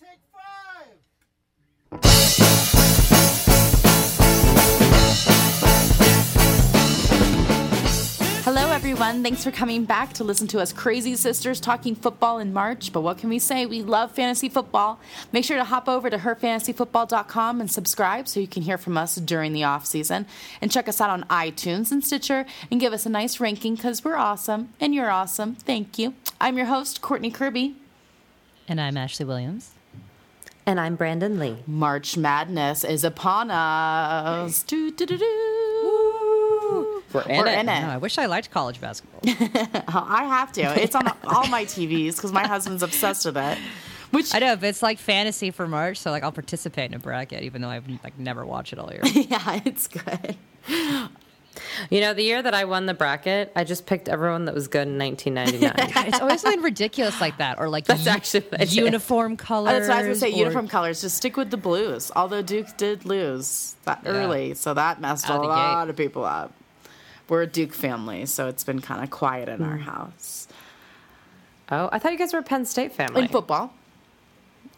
take five. Hello, everyone. Thanks for coming back to listen to us crazy sisters talking football in March. But what can we say? We love fantasy football. Make sure to hop over to herfantasyfootball.com and subscribe so you can hear from us during the off season. And check us out on iTunes and Stitcher and give us a nice ranking because we're awesome and you're awesome. Thank you. I'm your host, Courtney Kirby. And I'm Ashley Williams. And I'm Brandon Lee. March Madness is upon us. Do, do, do, do. We're in We're it. in No, it. I wish I liked college basketball. Oh, I have to. It's on all my TVs because my husband's obsessed with it. Which I know, but it's like fantasy for March, so like I'll participate in a bracket, even though I've like never watched it all year. yeah, it's good. You know, the year that I won the bracket, I just picked everyone that was good in 1999. It's always been ridiculous like that, or like That's u- actually what I uniform colors. Oh, that's what I was gonna say. or- Uniform colors. Just stick with the blues. Although Duke did lose that Yeah. early, so that messed Out a lot gate. of people up. We're a Duke family, so it's been kind of quiet in Hmm. our house. oh, I thought you guys were a Penn State family. In football,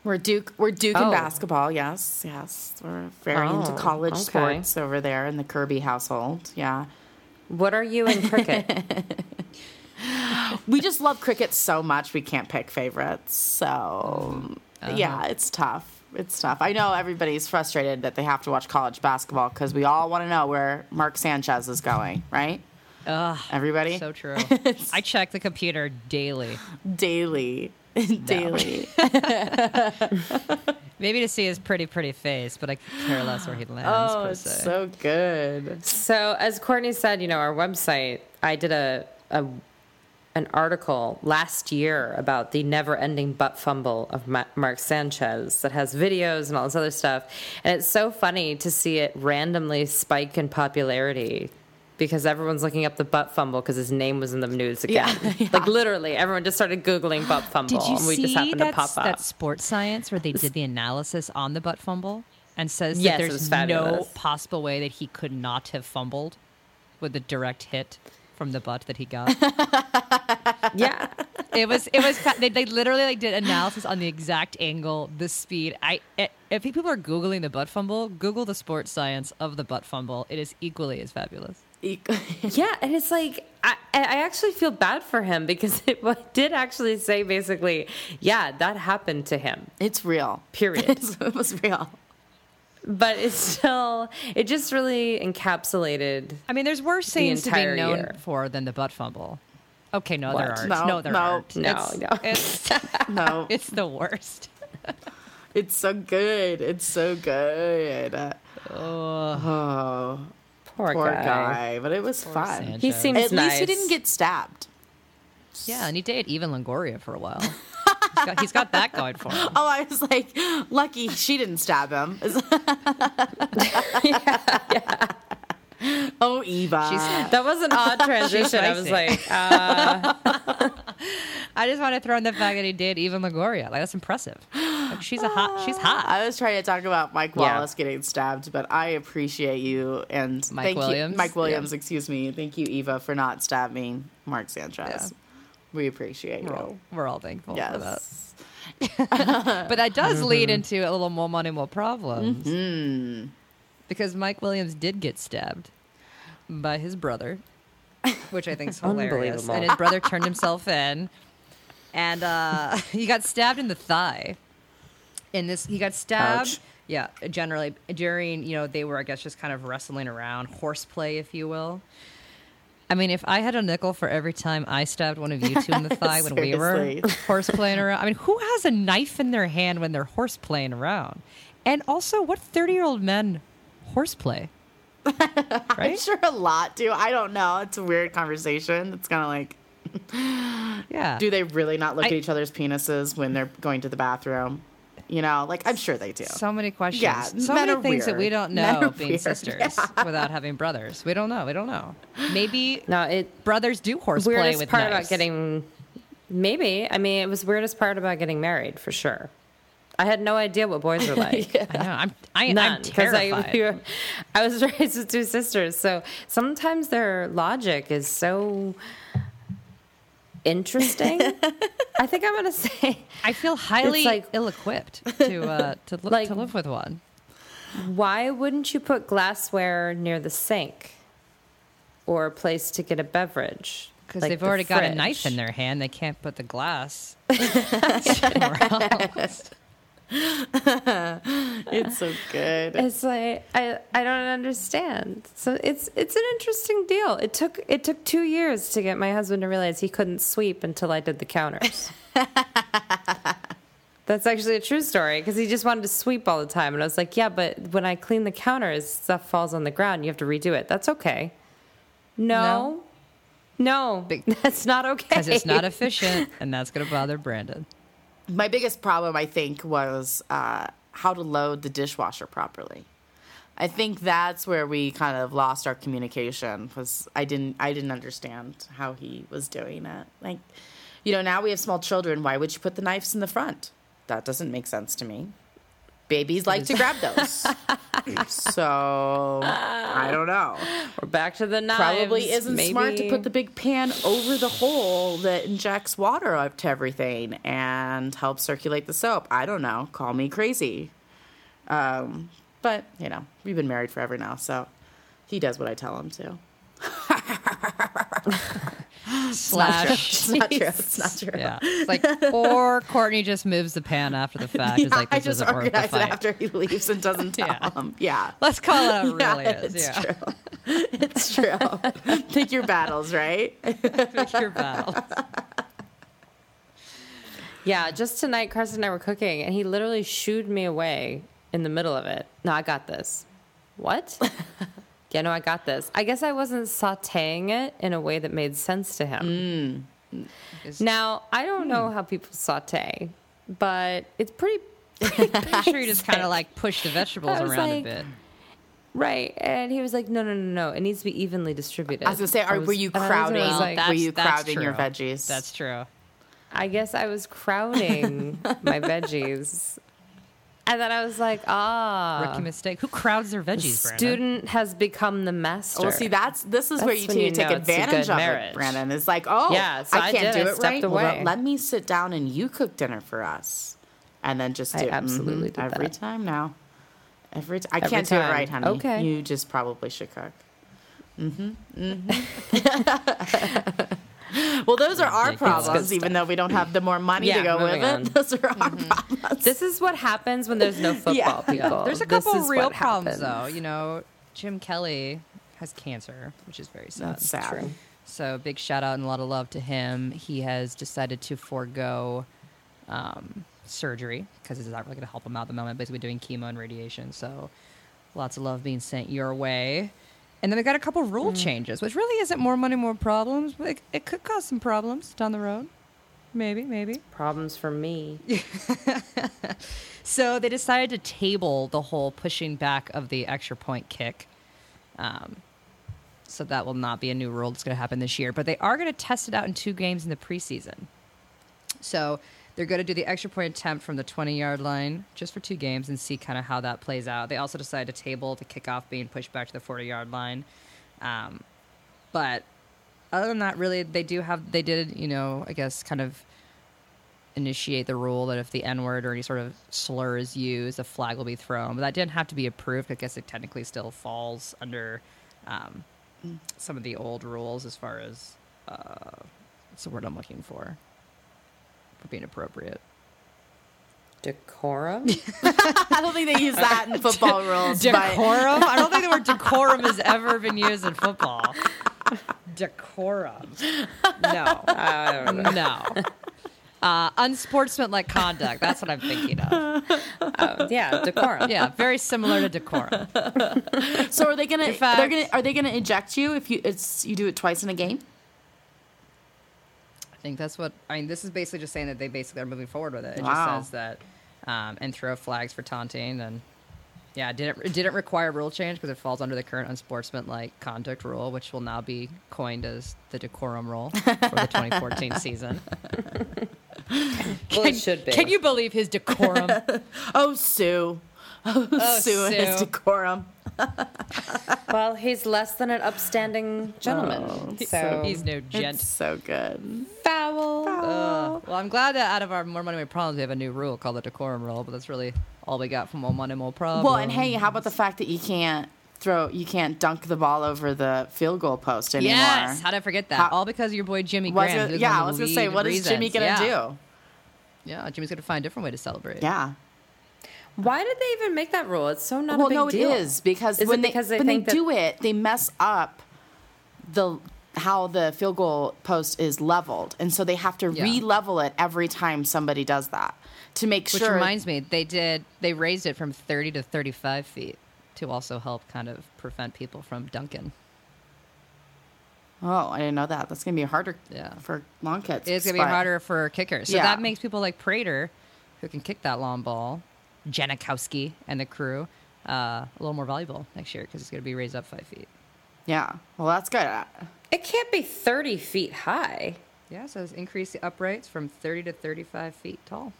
we're Duke. We're Duke in Oh. basketball. Yes, yes. We're very into Oh, college okay. sports over there in the Kirby household. Yeah. What are you in cricket? we just love cricket so much we can't pick favorites. So mm, uh-huh. yeah, it's tough. It's tough. I know everybody's frustrated that they have to watch college basketball because we all want to know where Mark Sanchez is going, right? Ugh, Everybody so true. I check the computer daily, daily, daily. maybe to see his pretty, pretty face, but I care less where he lands. oh, per it's se. so good. so, as Courtney said, you know, our website, I did a, a an article last year about the never-ending butt fumble of Ma- Mark Sanchez that has videos and all this other stuff, and it's so funny to see it randomly spike in popularity because everyone's looking up the butt fumble because his name was in the news again. Yeah, yeah. Like literally, everyone just started googling butt fumble, Did you and we see just happened to pop up. that sports science where they did the analysis on the butt fumble and says Yes, that there's no possible way that he could not have fumbled with the direct hit from the butt that he got. yeah. it was it was they, they literally like did analysis on the exact angle, the speed. I- if people are googling the butt fumble, Google the sports science of the butt fumble. It is equally as fabulous. Yeah, and it's like I, I actually feel bad for him because it did actually say basically, yeah, that happened to him. It's real. Period. it was real. But it's still, it just really encapsulated. I mean, there's worse things to be known year. for than the butt fumble. Okay, no, there aren't. No, No, there no, aren't. no, it's, no. It's, No, it's the worst. it's so good. It's so good. Oh, Poor, poor guy. guy. But it was fun. Sanchez. He seems nice. At nice. least he didn't get stabbed. Yeah, and he dated Eva Longoria for a while. he's, got, he's got that going for him. Oh, I was like, lucky she didn't stab him. Oh, Eva. She's- That was an odd transition. I was like, uh, I just want to throw in the fact that he did Eva Longoria. Like that's impressive. Like, she's a hot. She's hot. I was trying to talk about Mike Yeah. Wallace getting stabbed, but I appreciate you and Mike thank Williams? You, Mike Williams, excuse me. Thank you, Eva, for not stabbing Mark Sanchez. We appreciate We're you. all, we're all thankful for that. But that does Mm-hmm. lead into a little more money, more problems. Because Mike Williams did get stabbed by his brother, which I think is hilarious. And his brother turned himself in, and uh, he got stabbed in the thigh. In this, he got stabbed. Ouch. Yeah, generally during you know they were I guess just kind of wrestling around, horseplay, if you will. I mean, if I had a nickel for every time I stabbed one of you two in the thigh when we were horse playing around, I mean, who has a knife in their hand when they're horse playing around? And also, what thirty-year-old men horseplay? I'm sure a lot do. I don't know. It's a weird conversation. It's kind of like, Yeah. do they really not look I- at each other's penises when they're going to the bathroom? You know, like I'm sure they do. so many questions. Yeah, so many are things that we don't know being weird. sisters without having brothers. We don't know. We don't know. Maybe no, it, brothers do horseplay weirdest with part knives. about getting, maybe, I mean, it was weirdest part about getting married for sure. I had no idea what boys were like. I know. I'm. I, None, I'm because I, terrified. we were- I was raised with two sisters, so sometimes their logic is so interesting. I think I'm gonna say, I feel highly like- ill-equipped to uh, to, li- Like- to live with one. why wouldn't you put glassware near the sink or a place to get a beverage? Because Like they've the already got a knife in their hand, they can't put the glass somewhere else. It's so good. It's like I I don't understand. So it's it's an interesting deal. It took it took two years to get my husband to realize he couldn't sweep until I did the counters. That's actually a true story because he just wanted to sweep all the time, and I was like, "Yeah, but when I clean the counters, stuff falls on the ground. You have to redo it. That's okay." No, no, that's not okay Because it's not efficient, and that's going to bother Brandon. My biggest problem, I think, was uh, how to load the dishwasher properly. I think that's where we kind of lost our communication. because I didn't I didn't understand how he was doing it. Like, you know, now we have small children. Why would you put the knives in the front? That doesn't make sense to me. Babies like to grab those, so I don't know. We're back to the knives. Probably isn't smart to put the big pan over the hole that injects water up to everything and helps circulate the soap. I don't know. Call me crazy. Um, but, you know, we've been married forever now, so he does what I tell him to. Slash. It's not true. It's not true. Yeah. It's like, or Courtney just moves the pan after the fact. Yeah, it's like, I just isn't worth the organize it after he leaves and doesn't tell Yeah. him. Yeah. Let's call it how it Yeah, really is. it's yeah. true. It's true. Pick your battles, right? Pick your battles. Yeah, just tonight, Carson and I were cooking, and he literally shooed me away in the middle of it. No, I got this. What? yeah, no, I got this. I guess I wasn't sauteing it in a way that made sense to him. Is- Now, I don't know hmm. how people saute, but it's pretty Pretty sure you just kind of like push the vegetables around like- a bit. right. And he was like, "No, no, no, no. It needs to be evenly distributed." I was going to say, are, was- were you and was crowding? like- were you That's- that's crowding your veggies? That's true. I guess I was crowding my veggies. And then I was like, ah. Rookie mistake. Who crowds their veggies, Brandon? Student has become the master. Well, see, that's this is where That's you need you to take know it's a advantage of marriage. it, Brandon. It's like, oh, Yeah, so I I can't did. do I it stepped right. Well, let me sit down and you cook dinner for us, and then just I do absolutely mhm, did every that. time now. Every time I Every can't do it right, honey. Okay. you just probably should cook. Mm-hmm. Mm-hmm. well, those are our problems, even though we don't have the more money to go with moving it. Those are our problems. This is what happens when there's no football, Yeah. people. There's a couple is real problems, happens. though. You know, Jim Kelly has cancer, which is very sad. That's sad. True. So big shout out and a lot of love to him. He has decided to forego um, surgery because it's not really going to help him out at the moment. Basically doing chemo and radiation. So lots of love being sent your way. And then we got a couple rule changes, which really isn't more money, more problems, but it, it could cause some problems down the road. Maybe, maybe. Problems for me. So they decided to table the whole pushing back of the extra point kick. Um, so that will not be a new rule that's going to happen this year. But they are going to test it out in two games in the preseason. So they're going to do the extra point attempt from the 20 yard line just for two games and see kind of how that plays out. They also decided to table the kickoff being pushed back to the 40 yard line. Um, but other than that, really, they do have, they did, you know, I guess kind of initiate the rule that if the N word or any sort of slur is used, a flag will be thrown. But that didn't have to be approved. I guess it technically still falls under um, some of the old rules as far as uh, what's the word I'm looking for for being appropriate. Decorum? I don't think they use that in football rules. but Decorum? I don't think the word decorum has ever been used in football. Decorum. No. I don't know. No. Uh, unsportsmanlike conduct. That's what I'm thinking of. Oh, yeah, decorum. Yeah, very similar to decorum. So are they gonna? fact- they're gonna. Are they gonna eject you if you? It's you do it twice in a game. I think that's what I mean. This is basically just saying that they basically are moving forward with it. It Wow. just says that um, and throw flags for taunting and yeah, it didn't it didn't require rule change because it falls under the current unsportsmanlike conduct rule, which will now be coined as the decorum rule for the 2014 season. Well, it should be. Can you believe his decorum? Oh, Sue. Oh, Sue and his decorum. Well, he's less than an upstanding gentleman. Oh, so He's no gent. It's so good. foul. Ugh. Well, I'm glad that out of our more money, more problems, we have a new rule called the decorum rule. But that's really all we got from more money, more problems. Well, and hey, how about the fact that you can't throw, you can't dunk the ball over the field goal post anymore? yes, how did I forget that? How- all because of your boy Jimmy Was Graham. it- yeah, one I of was gonna say, lead what is Jimmy gonna yeah. do? Yeah, Jimmy's gonna find a different way to celebrate. Yeah. Why did they even make that rule? It's so not well, a big no, deal. it is because Is when they because they when they that- do it, they mess up the how the field goal post is leveled, and so they have to Yeah. re-level it every time somebody does that to make Which sure. Which reminds me, they did they raised it from 30 to 35 feet to also help kind of prevent people from dunking. oh, I didn't know that. That's gonna be harder. Yeah. for long kicks. It's gonna be harder for kickers. So Yeah. that makes people like Prater, who can kick that long ball, Janikowski and the crew, uh, a little more valuable next year because it's gonna be raised up five feet. Yeah, well, that's good. It can't be 30 feet high. Yeah, so it's increase the uprights from 30 to 35 feet tall.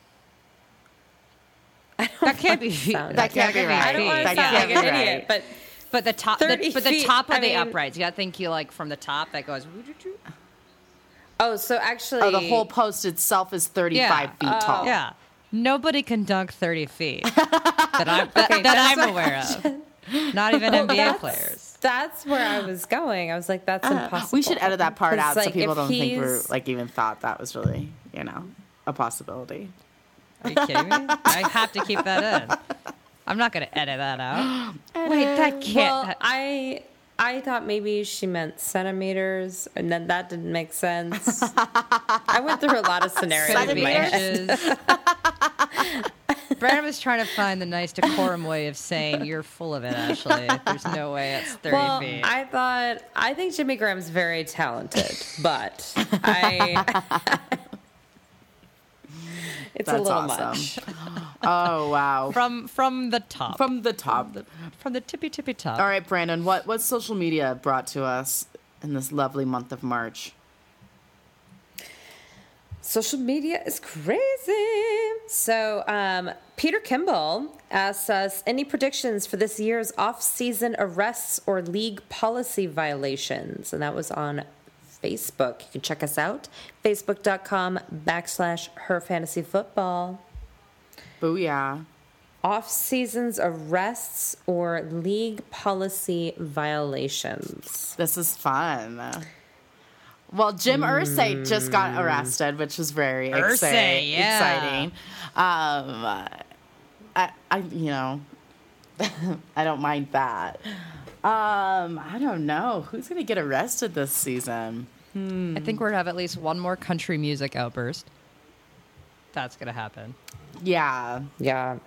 That can't be feet. sound- That can't be right. I don't want to That sound like can't an be idiot, right. but But the top, the, 30 but the feet, top of I the mean- uprights, you gotta think you like from the top that goes. oh, so actually, Oh, the whole post itself is thirty-five Yeah. feet tall. Yeah, nobody can dunk 30 feet that I'm that, Okay, that I'm aware of. Not even Well, NBA that's- players. That's where I was going. I was like, that's uh, impossible. We should edit that part out so people don't think we're like even thought that was really, you know, a possibility. Are you kidding me? I have to keep that in. I'm not going to edit that out. Wait, that can't. Well, that- I I thought maybe she meant centimeters, and then that didn't make sense. I went through a lot of scenarios in my head. Brandon was trying to find the nice decorum way of saying you're full of it, Ashley. There's no way it's 30 Well, feet. I thought I think Jimmy Graham's very talented, but I it's a little awesome. much. Oh wow! from from the top. From the top. from the tippy tippy top. All right, Brandon. What what social media brought to us in this lovely month of March? Social media is crazy. So, um, Peter Kimball asks us any predictions for this year's off-season arrests or league policy violations, and that was on Facebook. You can check us out facebook.com backslash her fantasy football. Booyah! Off seasons arrests or league policy violations. This is fun. Well, Jim Irsay just got arrested, which was very Irsay, exciting. yeah. exciting. Um, I, I, you know, I don't mind that. Um, I don't know who's gonna get arrested this season. Hmm. I think we're gonna have at least one more country music outburst. That's gonna happen. Yeah, Yeah.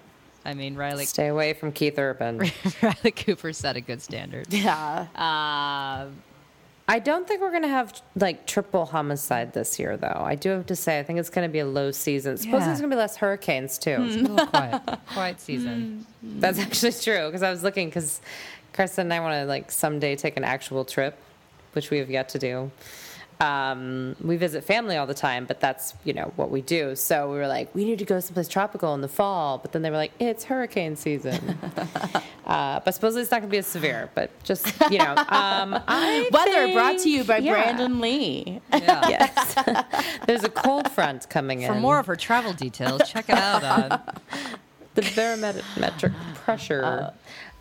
I mean, Riley Stay away from Keith Urban. Riley Cooper set a good standard. yeah. Uh, I don't think we're going to have like triple homicide this year, though. I do have to say, I think it's going to be a low season. Suppose Yeah. there's going to be less hurricanes, too. Hmm. it's a little quiet, quiet season. Hmm. That's actually true because I was looking because Carson and I want to like someday take an actual trip, which we have yet to do. Um, we visit family all the time, but that's you know what we do. So we were like, we need to go someplace tropical in the fall, but then they were like, it's hurricane season. uh, but supposedly it's not going to be as severe. But just you know, um, Weather brought to you by yeah. Brandon Lee. Yeah. Yes, there's a cold front coming in. For more of her travel details, check it out on the barometric pressure.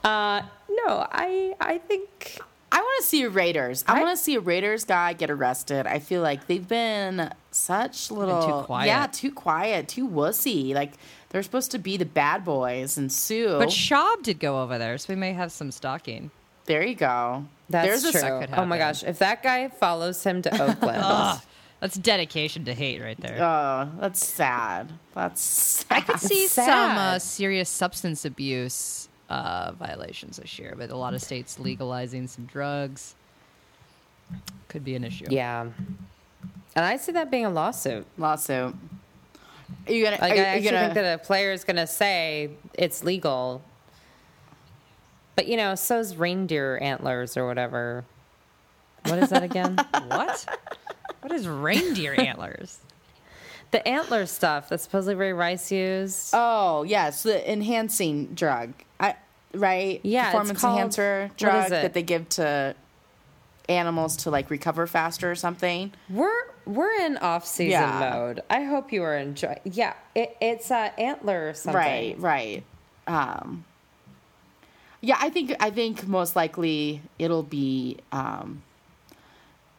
Uh, no, I I think I want to see a Raiders. I, I- want to see a Raiders guy get arrested. I feel like they've been such little, quiet. yeah, too quiet, too wussy. Like they're supposed to be the bad boys and sue. But Schaub did go over there, so we may have some stalking. there you go. that's There's true. a could oh my gosh, if that guy follows him to Oakland, Ugh, that's dedication to hate right there. Oh, that's sad. That's sad. I could see sad. some uh, serious substance abuse uh, violations this year, but a lot of states legalizing some drugs could be an issue. yeah, and I see that being a lawsuit. lawsuit. Are you gonna? Like are you, I are you actually gonna? think that a player is going to say it's legal, but you know, so's reindeer antlers or whatever. What is that again? What? what is reindeer antlers? the antler stuff that supposedly Ray Rice used. oh yes, the enhancing drug. Right? Yeah, performance called- enhancer drug that they give to animals to like recover faster or something. We're we're in off season Yeah. mode. I hope you are enjoying. Yeah, it, it's uh, antler something. Right, right. Um, yeah, I think I think most likely it'll be um,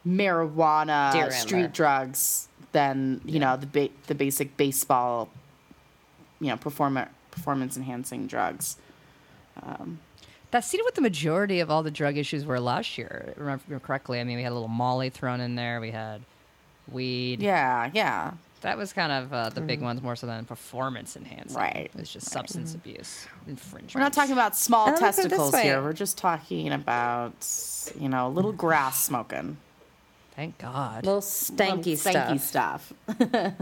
marijuana, Deer street antler. drugs, than you know the ba- the basic baseball, you know, perform- performance enhancing drugs. Um, that seemed what the majority of all the drug issues were last year. Remember correctly? I mean, we had a little Molly thrown in there. We had weed. Yeah, yeah, That was kind of uh, the big mm. ones more so than performance enhancing. Right. It was just substance mm. abuse infringement. we're not talking about small And let me put it this testicles here. We're just talking about you know a little grass smoking. Thank God. Little stanky Stanky stuff. stuff.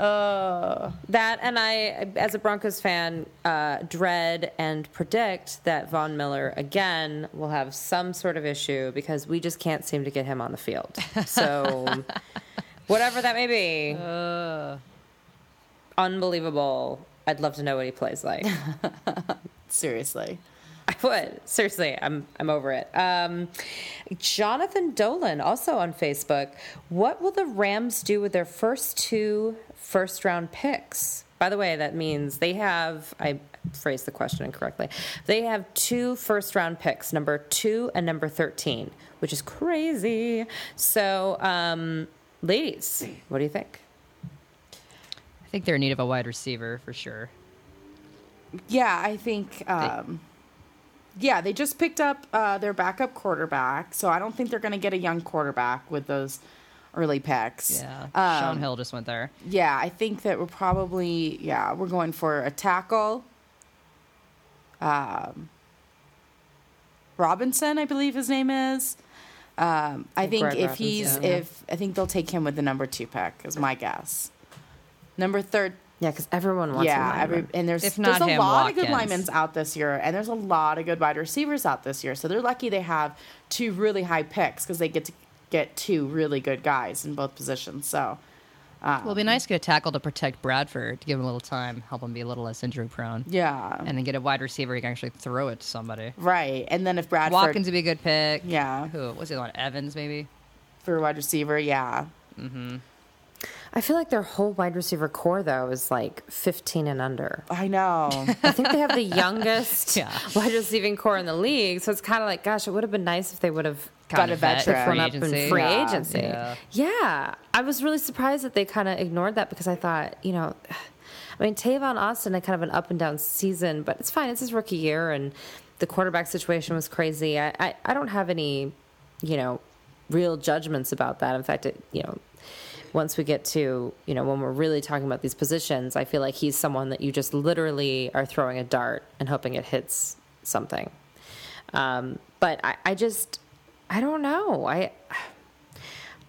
That and I, as a Broncos fan, uh, dread and predict that Von Miller again will have some sort of issue because we just can't seem to get him on the field. So, whatever that may be, unbelievable. I'd love to know what he plays like. Seriously. I would seriously. I'm I'm over it. Um, Jonathan Dolan also on Facebook. What will the Rams do with their first two first round picks? By the way, that means they have. I phrased the question incorrectly. They have two first round picks, number two and number thirteen, which is crazy. So, um, ladies, what do you think? I think they're in need of a wide receiver for sure. Yeah, I think. Um, yeah, they just picked up uh, their backup quarterback, so I don't think they're going to get a young quarterback with those early picks. Yeah. Um, Shaun Hill just went there. Yeah, I think that we're probably yeah we're going for a tackle. Um, Robinson, I believe his name is. Um, I think Greg if he's yeah. if I think they'll take him with the number two pick is my guess. Number third, Yeah, because everyone wants. yeah, a every, and there's If there's a him, lot of good Watkins. linemen out this year, and there's a lot of good wide receivers out this year. So they're lucky they have two really high picks because they get to get two really good guys in both positions. So Well, it'd be nice to get a tackle to protect Bradford, to give him a little time, help him be a little less injury prone. yeah, And then get a wide receiver who can actually throw it to somebody. right. And then if Bradford, Watkins would be a good pick. yeah, Who? was the other one? Evans, maybe? for a wide receiver, yeah, Mm-hmm. I feel like their whole wide receiver core though is like 15 and under. I know. I think they have the youngest Yeah. wide receiving core in the league. So it's kind of like, gosh, it would have been nice if they would have Got a vet veteran. free up in free Yeah. agency. Yeah. Yeah. I was really surprised that they kind of ignored that because I thought, you know, I mean, Tavon Austin had kind of an up and down season, but it's fine. It's his rookie year, and the quarterback situation was crazy. I, I, I don't have any, you know, real judgments about that. In fact, it, you know, once we get to, you know, when we're really talking about these positions, I feel like he's someone that you just literally are throwing a dart and hoping it hits something. Um, but I, I just, I don't know. I,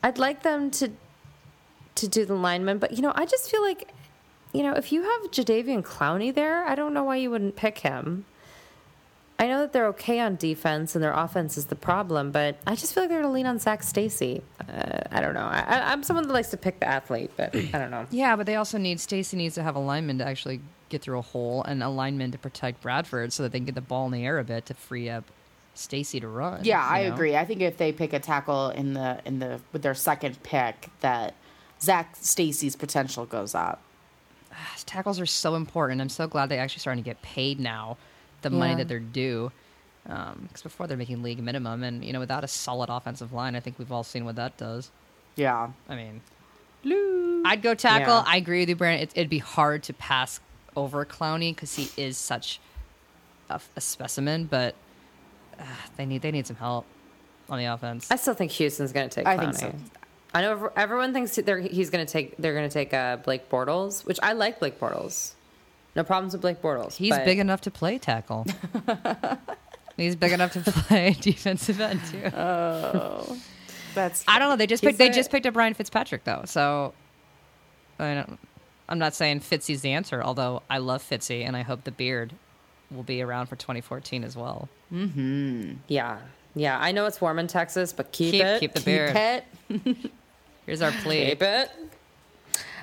I'd like them to, to do the lineman, but you know, I just feel like, you know, if you have Jadeveon Clowney there, I don't know why you wouldn't pick him. I know that they're okay on defense and their offense is the problem, but I just feel like they're going to lean on Zac Stacy. Uh, I don't know. I, I'm someone that likes to pick the athlete, but I don't know. Yeah, but they also need Stacy needs to have a lineman to actually get through a hole and a lineman to protect Bradford so that they can get the ball in the air a bit to free up Stacy to run. Yeah, I know? agree. I think if they pick a tackle in the in the with their second pick, that Zac Stacy's potential goes up. Ah, tackles are so important. I'm so glad they actually starting to get paid now, the money that they're due. Um, because before they're making league minimum, and you know, without a solid offensive line, I think we've all seen what that does. Yeah. I mean, I'd go tackle. Yeah. I agree with you, Brandon. It, it'd be hard to pass over Clowney because he is such a, a specimen, but uh, they need they need some help on the offense. I still think Houston's going to take I Clowney. think so. I know everyone thinks they're, he's going to take. They're going to take uh, Blake Bortles, which I like Blake Bortles. No problems with Blake Bortles. He's but- big enough to play tackle. He's big enough to play defensive end too. That's I don't know. They just picked. They just picked up Ryan Fitzpatrick though, so I don't. I'm not saying Fitzy's the answer, although I love Fitzy and I hope the beard will be around for 2014 as well. Yeah, yeah. I know it's warm in Texas, but keep, Keep it. keep the keep it. Here's our plea. Keep it.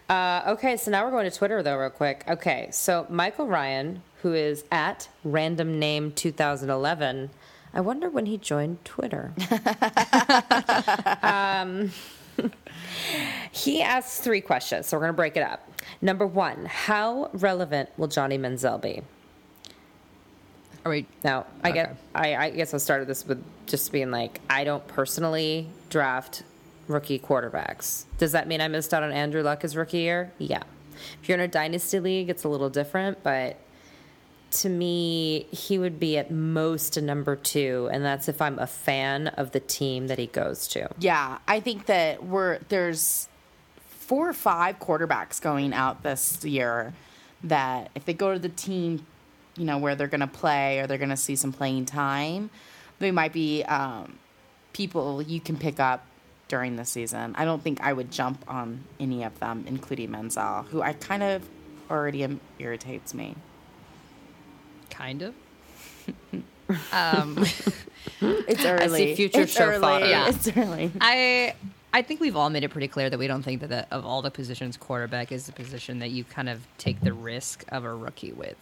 Uh, okay, so now we're going to Twitter though, real quick. Okay, so Michael Ryan, who is at random name 2011. I wonder when he joined Twitter. um, he asks three questions, so we're going to break it up. Number one, how relevant will Johnny Manziel be? Are we? Now, I Okay. get. I, I guess I started this with just being like, I don't personally draft rookie quarterbacks. Does that mean I missed out on Andrew Luck his rookie year? Yeah. If you're in a dynasty league, it's a little different, but to me, he would be at most a number two, and that's if I'm a fan of the team that he goes to. Yeah, I think that we're there's four or five quarterbacks going out this year that if they go to the team, you know, where they're going to play or they're going to see some playing time, they might be um, people you can pick up during the season. I don't think I would jump on any of them, including Manziel, who I kind of already am, irritates me. Kind of. um, It's early. future it's show early. fodder. Yeah. It's early. I I think we've all made it pretty clear that we don't think that the, of all the positions, quarterback is the position that you kind of take the risk of a rookie with.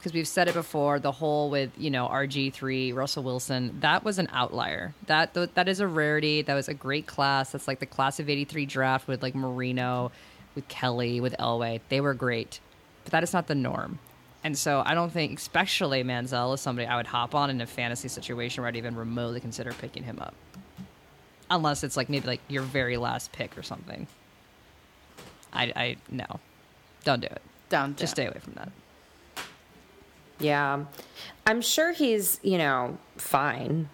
Because we've said it before, the whole with you know RG three, Russell Wilson, that was an outlier. That th- that is a rarity. That was a great class. That's like the class of eighty three draft with like Marino, with Kelly, with Elway. They were great, but that is not the norm. And so I don't think, especially Manziel, is somebody I would hop on in a fantasy situation where I'd even remotely consider picking him up unless it's like maybe like your very last pick or something. I, I no, don't do it. Don't Just do stay away from that. Yeah, I'm sure he's you know fine.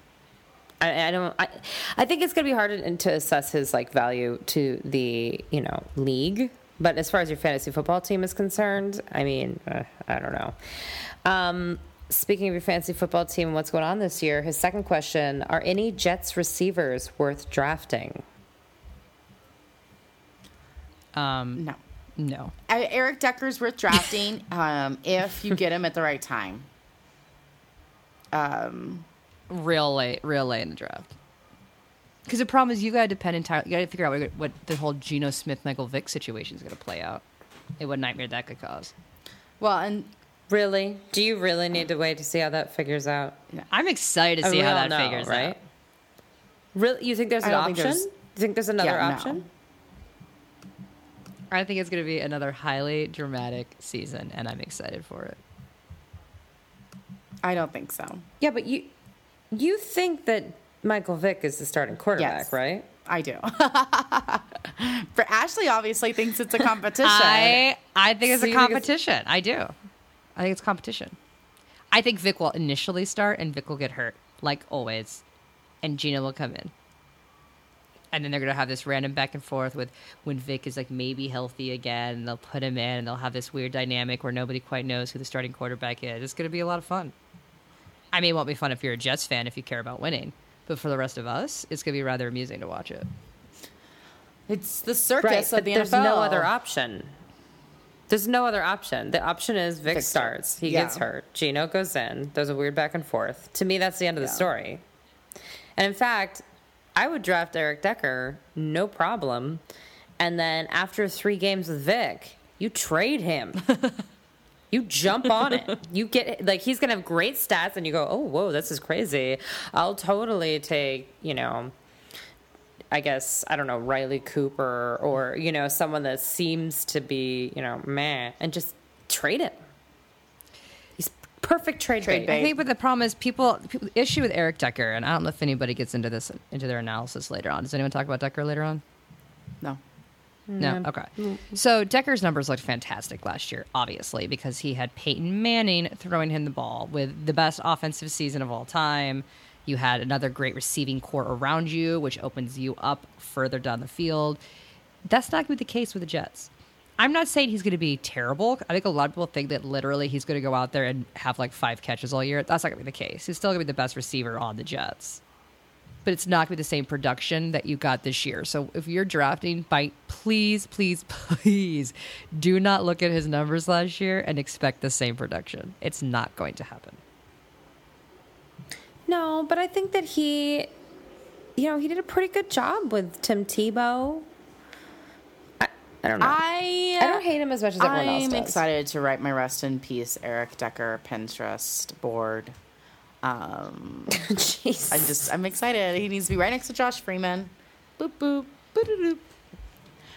I, I don't. I, I think it's gonna be hard to, to assess his like value to the you know league. But as far as your fantasy football team is concerned, I mean, uh, I don't know. Um, speaking of your fantasy football team, and what's going on this year? His second question: Are any Jets receivers worth drafting? Um, No. No, I- Eric Decker's worth drafting um, if you get him at the right time. Um, real late, real late in the draft. Because the problem is you gotta depend entirely. You gotta figure out what, what the whole Geno Smith, Michael Vick situation is gonna play out. And what nightmare that could cause. well, and Really? Do you really need to wait to see how that figures out? I'm excited to see how that know, figures right? out. Really? You think there's an don't think option? there's- you think there's another Yeah, no. Option? I think it's gonna be another highly dramatic season, and I'm excited for it. I don't think so. Yeah, but you you think that Michael Vick is the starting quarterback, Yes. right? I do. For Ashley, obviously thinks it's a competition. I I think it's So a you think it's- competition. I do. I think it's competition. I think Vick will initially start and Vick will get hurt, like always, and Geno will come in. And then they're gonna have this random back and forth with when Vick is like maybe healthy again, and they'll put him in, and they'll have this weird dynamic where nobody quite knows who the starting quarterback is. It's gonna be a lot of fun. I mean, it won't be fun if you're a Jets fan if you care about winning, but for the rest of us, it's gonna be rather amusing to watch it. it's the circus Right, of but the there's NFL. no other option. There's no other option. The option is Vick Vick starts. He yeah. gets hurt. Geno goes in. There's a weird back and forth. To me, that's the end of the story. And in fact, I would draft Eric Decker, no problem. And then after three games with Vick, you trade him. You jump on it. You get like he's gonna have great stats, and you go, "Oh, whoa, this is crazy." I'll totally take you know, I guess I don't know Riley Cooper or you know someone that seems to be you know meh, and just trade him. He's perfect trade, Trade bait. bait. I think, but the problem is people, people the issue with Eric Decker, and I don't know if anybody gets into this into their analysis later on. Does anyone talk about Decker later on? No. No. Okay. So Decker's numbers looked fantastic last year, obviously, because he had Peyton Manning throwing him the ball with the best offensive season of all time. You had another great receiving core around you, which opens you up further down the field. That's not going to be the case with the Jets. I'm not saying he's going to be terrible. I think a lot of people think that literally he's going to go out there and have like five catches all year. That's not going to be the case. He's still going to be the best receiver on the Jets but it's not going to be the same production that you got this year. So if you're drafting, by please, please, please, do not look at his numbers last year and expect the same production. It's not going to happen. No, but I think that he, you know, he did a pretty good job with Tim Tebow. I, I don't know. I I don't hate him as much as everyone else I'm does. excited to write my rest in peace Eric Decker Pinterest board. Um, Jeez. I'm just I'm excited. He needs to be right next to Josh Freeman. Boop boop. boop-a-doop.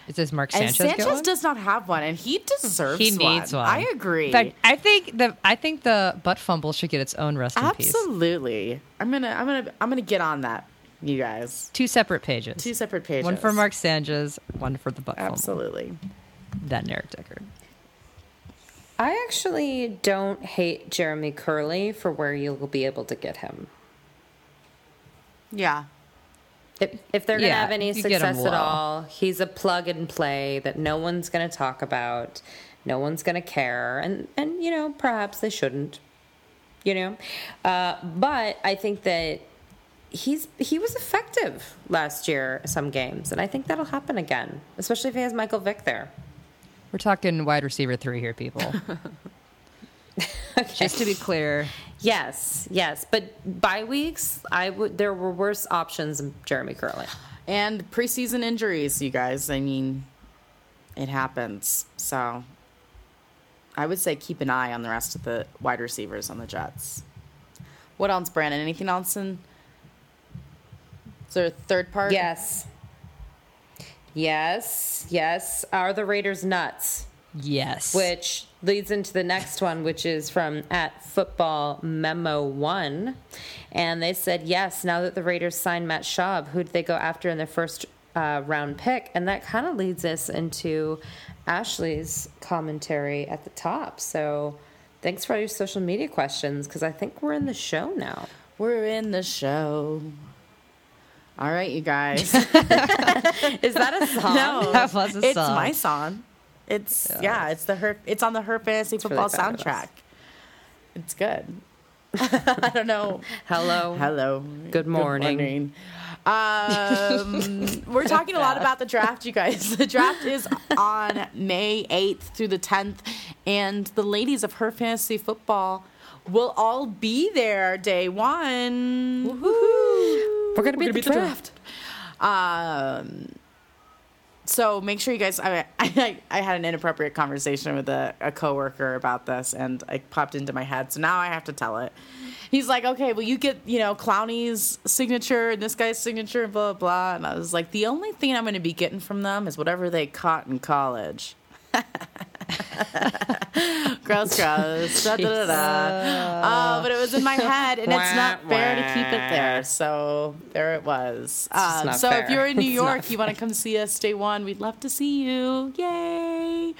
Is this Mark Sanchez? And Sanchez? Sanchez going? does not have one, and he deserves one. He needs one. I agree. In fact, I think the I think the butt fumble should get its own rest in peace. Absolutely. I'm gonna I'm gonna I'm gonna get on that, you guys. Two separate pages. Two separate pages. One for Mark Sanchez, one for the butt fumble. Absolutely. Then Eric Decker. I actually don't hate Jeremy Kerley for where you'll be able to get him. Yeah. If, if they're going to Yeah, have any you get success at all, he's a plug and play that no one's going to talk about, no one's going to care, and and you know perhaps they shouldn't, you know, uh, but I think that he's he was effective last year some games, and I think that'll happen again, especially if he has Michael Vick there. We're talking wide receiver three here, people. Just to be clear, Yes, yes, but bye weeks, I would there were worse options than Jeremy Kerley. And preseason injuries, you guys. I mean, it happens. So I would say keep an eye on the rest of the wide receivers on the Jets. What else, Brandon? Anything else in is there a third part? Yes. Yes, yes. Are the Raiders nuts? yes. Which leads into the next one, which is from at Football Memo One, and they said yes. Now that the Raiders signed Matt Schaub, who did they go after in their first uh, round pick? And that kind of leads us into Ashley's commentary at the top. So. Thanks for all your social media questions because I think we're in the show now. We're in the show. All right, you guys. Is that a song? no, That was a it's song. It's my song. It's yeah. it's the her. It's on the her fantasy really football fabulous. soundtrack. It's good. I don't know. Hello. Hello. Good morning. morning. Um, we're talking a lot about the draft, you guys. The draft is on May 8th through the 10th, and the ladies of Her Fantasy Football will all be there day one. Woohoo! We're gonna be at the draft. Um, so make sure you guys. I, I I had an inappropriate conversation with a, a coworker about this, and it popped into my head. So now I have to tell it. He's like, okay, well, you get you know Clowney's signature and this guy's signature, and blah blah. And I was like, the only thing I'm going to be getting from them is whatever they caught in college. gross, gross. Da, da, da, da. Oh, but it was in my head, and it's not fair to keep it there. So there it was. Um, so if you're in New York, you want to come see us day one, we'd love to see you. Yay!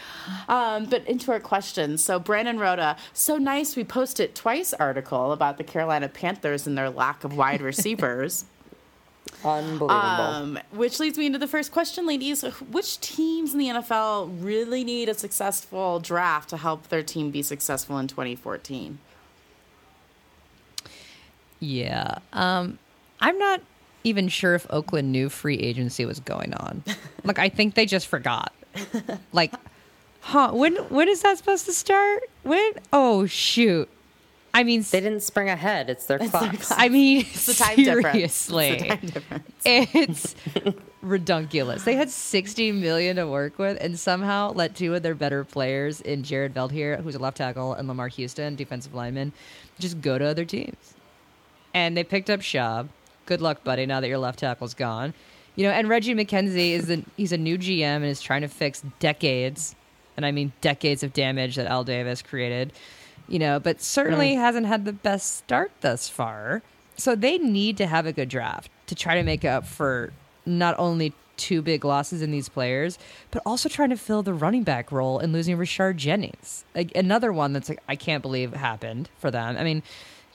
Um, but into our questions. So Brandon wrote a so nice we posted twice article about the Carolina Panthers and their lack of wide receivers. Unbelievable. Um, which leads me into the first question, ladies. Which teams in the NFL really need a successful draft to help their team be successful in 2014? Yeah. Um, I'm not even sure if Oakland knew free agency was going on. like, I think they just forgot. Like, huh? When when is that supposed to start? When? Oh shoot! I mean, they didn't spring ahead. It's their clocks. I mean, It's the time difference. seriously, It's the time difference. it's redunculous. They had 60 million to work with, and somehow let two of their better players in Jared Veldheer, who's a left tackle, and Lamar Houston, defensive lineman, just go to other teams. And they picked up Schaub. Good luck, buddy. Now that your left tackle's gone, you know. And Reggie McKenzie is he's a new GM and is trying to fix decades, and I mean decades of damage that Al Davis created you know, but certainly hasn't had the best start thus far. So they need to have a good draft to try to make up for not only two big losses in these players, but also trying to fill the running back role and losing Rashad Jennings. Like, another one that's like I can't believe happened for them. I mean,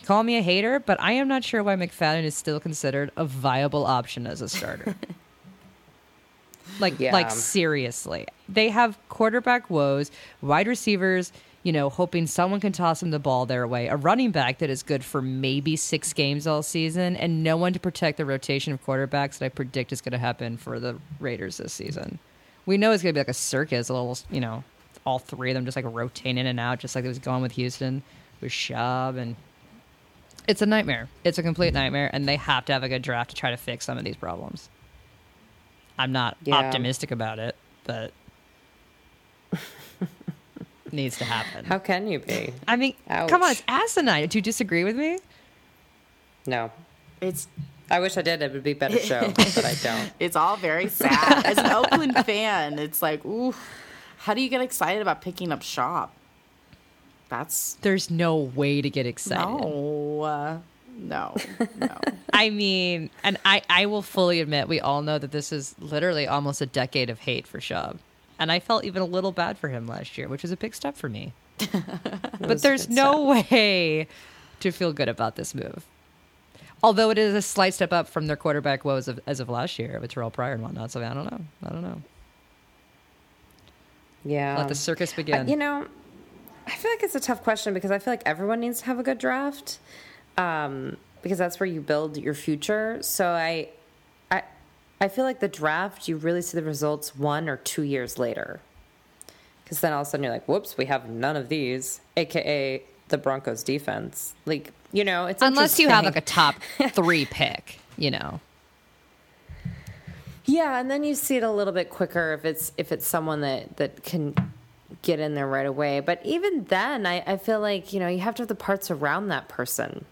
call me a hater, but I am not sure why McFadden is still considered a viable option as a starter. like Yeah. like seriously. They have quarterback woes, wide receivers, you know, hoping someone can toss him the ball their way, a running back that is good for maybe six games all season, and no one to protect the rotation of quarterbacks that I predict is going to happen for the Raiders this season. We know it's going to be like a circus, a little, you know, all three of them just like rotating in and out, just like it was going with Houston, with Schaub, and it's a nightmare. It's a complete nightmare, and they have to have a good draft to try to fix some of these problems. I'm not Yeah. optimistic about it, but needs to happen. How can you be? I mean, Ouch. come on, it's asinine. Do you disagree with me? No. It's I wish I did. It would be a better show, but I don't. it's all very sad. As an Oakland fan, it's like, ooh, how do you get excited about picking up Schaub? That's There's no way to get excited. no, uh, no, no. I mean, and I, I will fully admit, we all know that this is literally almost a decade of hate for Schaub. And I felt even a little bad for him last year, which was a big step for me. but there's no way to feel good about this move. Although it is a slight step up from their quarterback woes of, as of last year with Terrelle Pryor and whatnot. So I don't know. I don't know. Yeah. Let the circus begin. you know, I feel like it's a tough question because I feel like everyone needs to have a good draft, um, because that's where you build your future. So I, I feel like the draft you really see the results one or two years later, because then all of a sudden you're like, whoops, we have none of these, aka the Broncos defense. Like you know, it's Unless you have like a top three pick, you know. Yeah, and then you see it a little bit quicker if it's if it's someone that that can get in there right away. But even then, I, I feel like you know you have to have the parts around that person.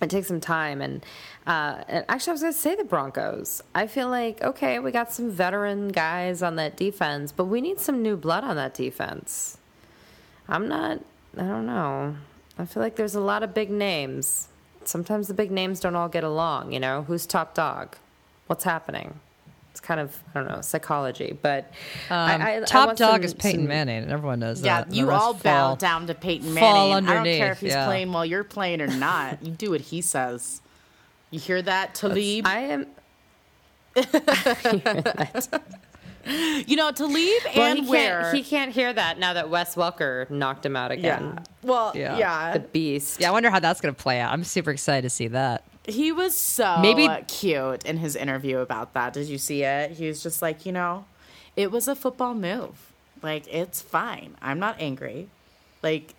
It takes some time, and, uh, and actually, I was going to say the Broncos. I feel like okay, we got some veteran guys on that defense, but we need some new blood on that defense. I'm not. I don't know. I feel like there's a lot of big names. Sometimes the big names don't all get along. You know, who's top dog? What's happening? It's kind of I don't know psychology, but I- Um, I- I top want dog some- is Peyton some- Manning, and everyone knows Yeah, that. The you rest all bow fall- down to Peyton fall Manning. I don't care if he's yeah. playing while you're playing or not. You do what he says. You hear that, Talib? I am. you know, Talib Well, and he Ware. can't, he can't hear that now that Wes Welker knocked him out yeah. again. Well, Yeah. yeah. The beast. Yeah, I wonder how that's going to play out. I'm super excited to see that. He was so Maybe- cute in his interview about that. Did you see it? He was just like, you know, it was a football move. Like, it's fine. I'm not angry. Like,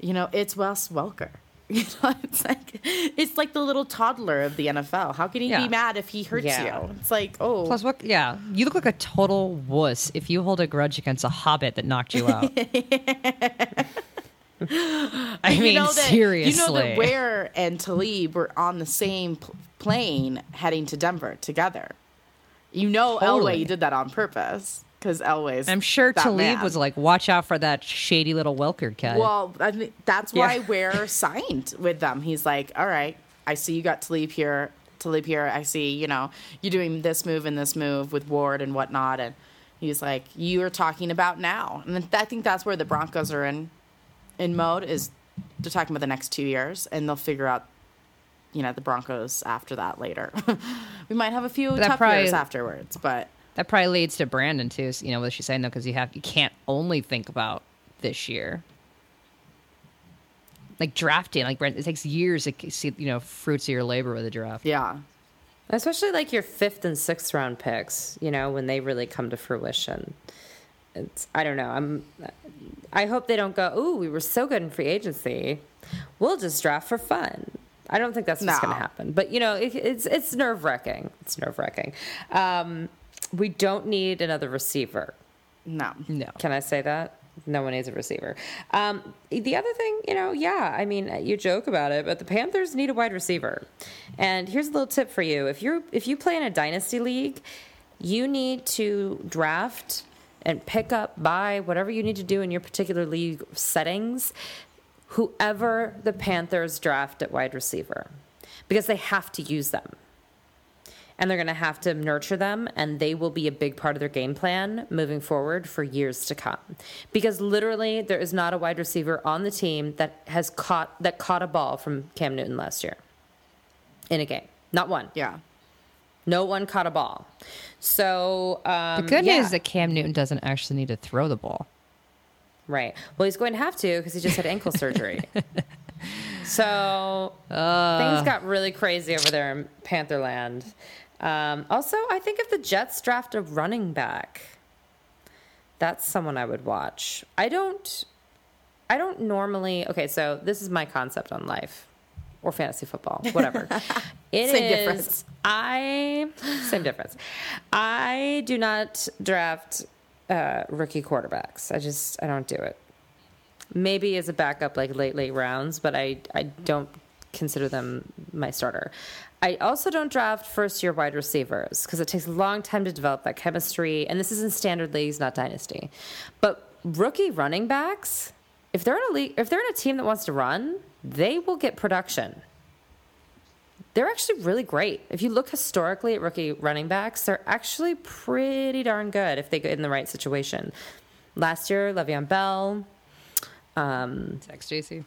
you know, it's Wes Welker. You know, it's like it's like the little toddler of the NFL. How can he Yeah. be mad if he hurts Yeah. you? It's like, oh, Plus, what? Yeah, you look like a total wuss if you hold a grudge against a hobbit that knocked you out. I you mean, know that, seriously. You know that Ware and Talib were on the same pl- plane heading to Denver together. You know, Totally. Elway did that on purpose because Elway's. I'm sure Talib man. was like, "Watch out for that shady little Welker cat." Well, I think that's why Yeah. Ware signed with them. He's like, all right, I see you got Talib here, Talib here. I see, you know, you're doing this move and this move with Ward and whatnot. And he's like, you are talking about now. And I think that's where the Broncos are in, in mode is they're talking about the next two years and they'll figure out, you know, the Broncos after that later. we might have a few tough probably- years afterwards, but that probably leads to Brandon too. You know what she's saying though, because you have you can't only think about this year. Like drafting, like Brandon, it takes years to see you know fruits of your labor with a draft. yeah. Especially like your fifth and sixth round picks, you know, when they really come to fruition. It's I don't know. I'm I hope they don't go, "Ooh, we were so good in free agency. We'll just draft for fun." I don't think that's what's No. going to happen. But you know, it, it's it's nerve-wracking. It's nerve-wracking. Um, we don't need another receiver. No. No, Can I say that? No one needs a receiver. Um, the other thing, you know, yeah, I mean, you joke about it, but the Panthers need a wide receiver. And here's a little tip for you: if you're if you play in a dynasty league, you need to draft and pick up, buy whatever you need to do in your particular league settings. Whoever the Panthers draft at wide receiver, because they have to use them and they're going to have to nurture them and they will be a big part of their game plan moving forward for years to come because literally there is not a wide receiver on the team that has caught that caught a ball from Cam Newton last year in a game not one Yeah. No one caught a ball so um, the good yeah. news is that Cam Newton doesn't actually need to throw the ball. Right. Well, he's going to have to because he just had ankle surgery. So things got really crazy over there in Pantherland. Um, also, I think if the Jets draft a running back, that's someone I would watch. I don't. I don't normally. Okay, so this is my concept on life or fantasy football, whatever. It Same is- difference. I same difference. I do not draft uh, rookie quarterbacks. I just I don't do it. maybe as a backup, like late late rounds, but I I don't consider them my starter. I also don't draft first year wide receivers because it takes a long time to develop that chemistry, and this is in standard leagues, not dynasty. But rookie running backs, if they're in a league, if they're in a team that wants to run, they will get production. They're actually really great. If you look historically at rookie running backs, they're actually pretty darn good if they get in the right situation. Last year, Le'Veon Bell, um, Zac Stacy.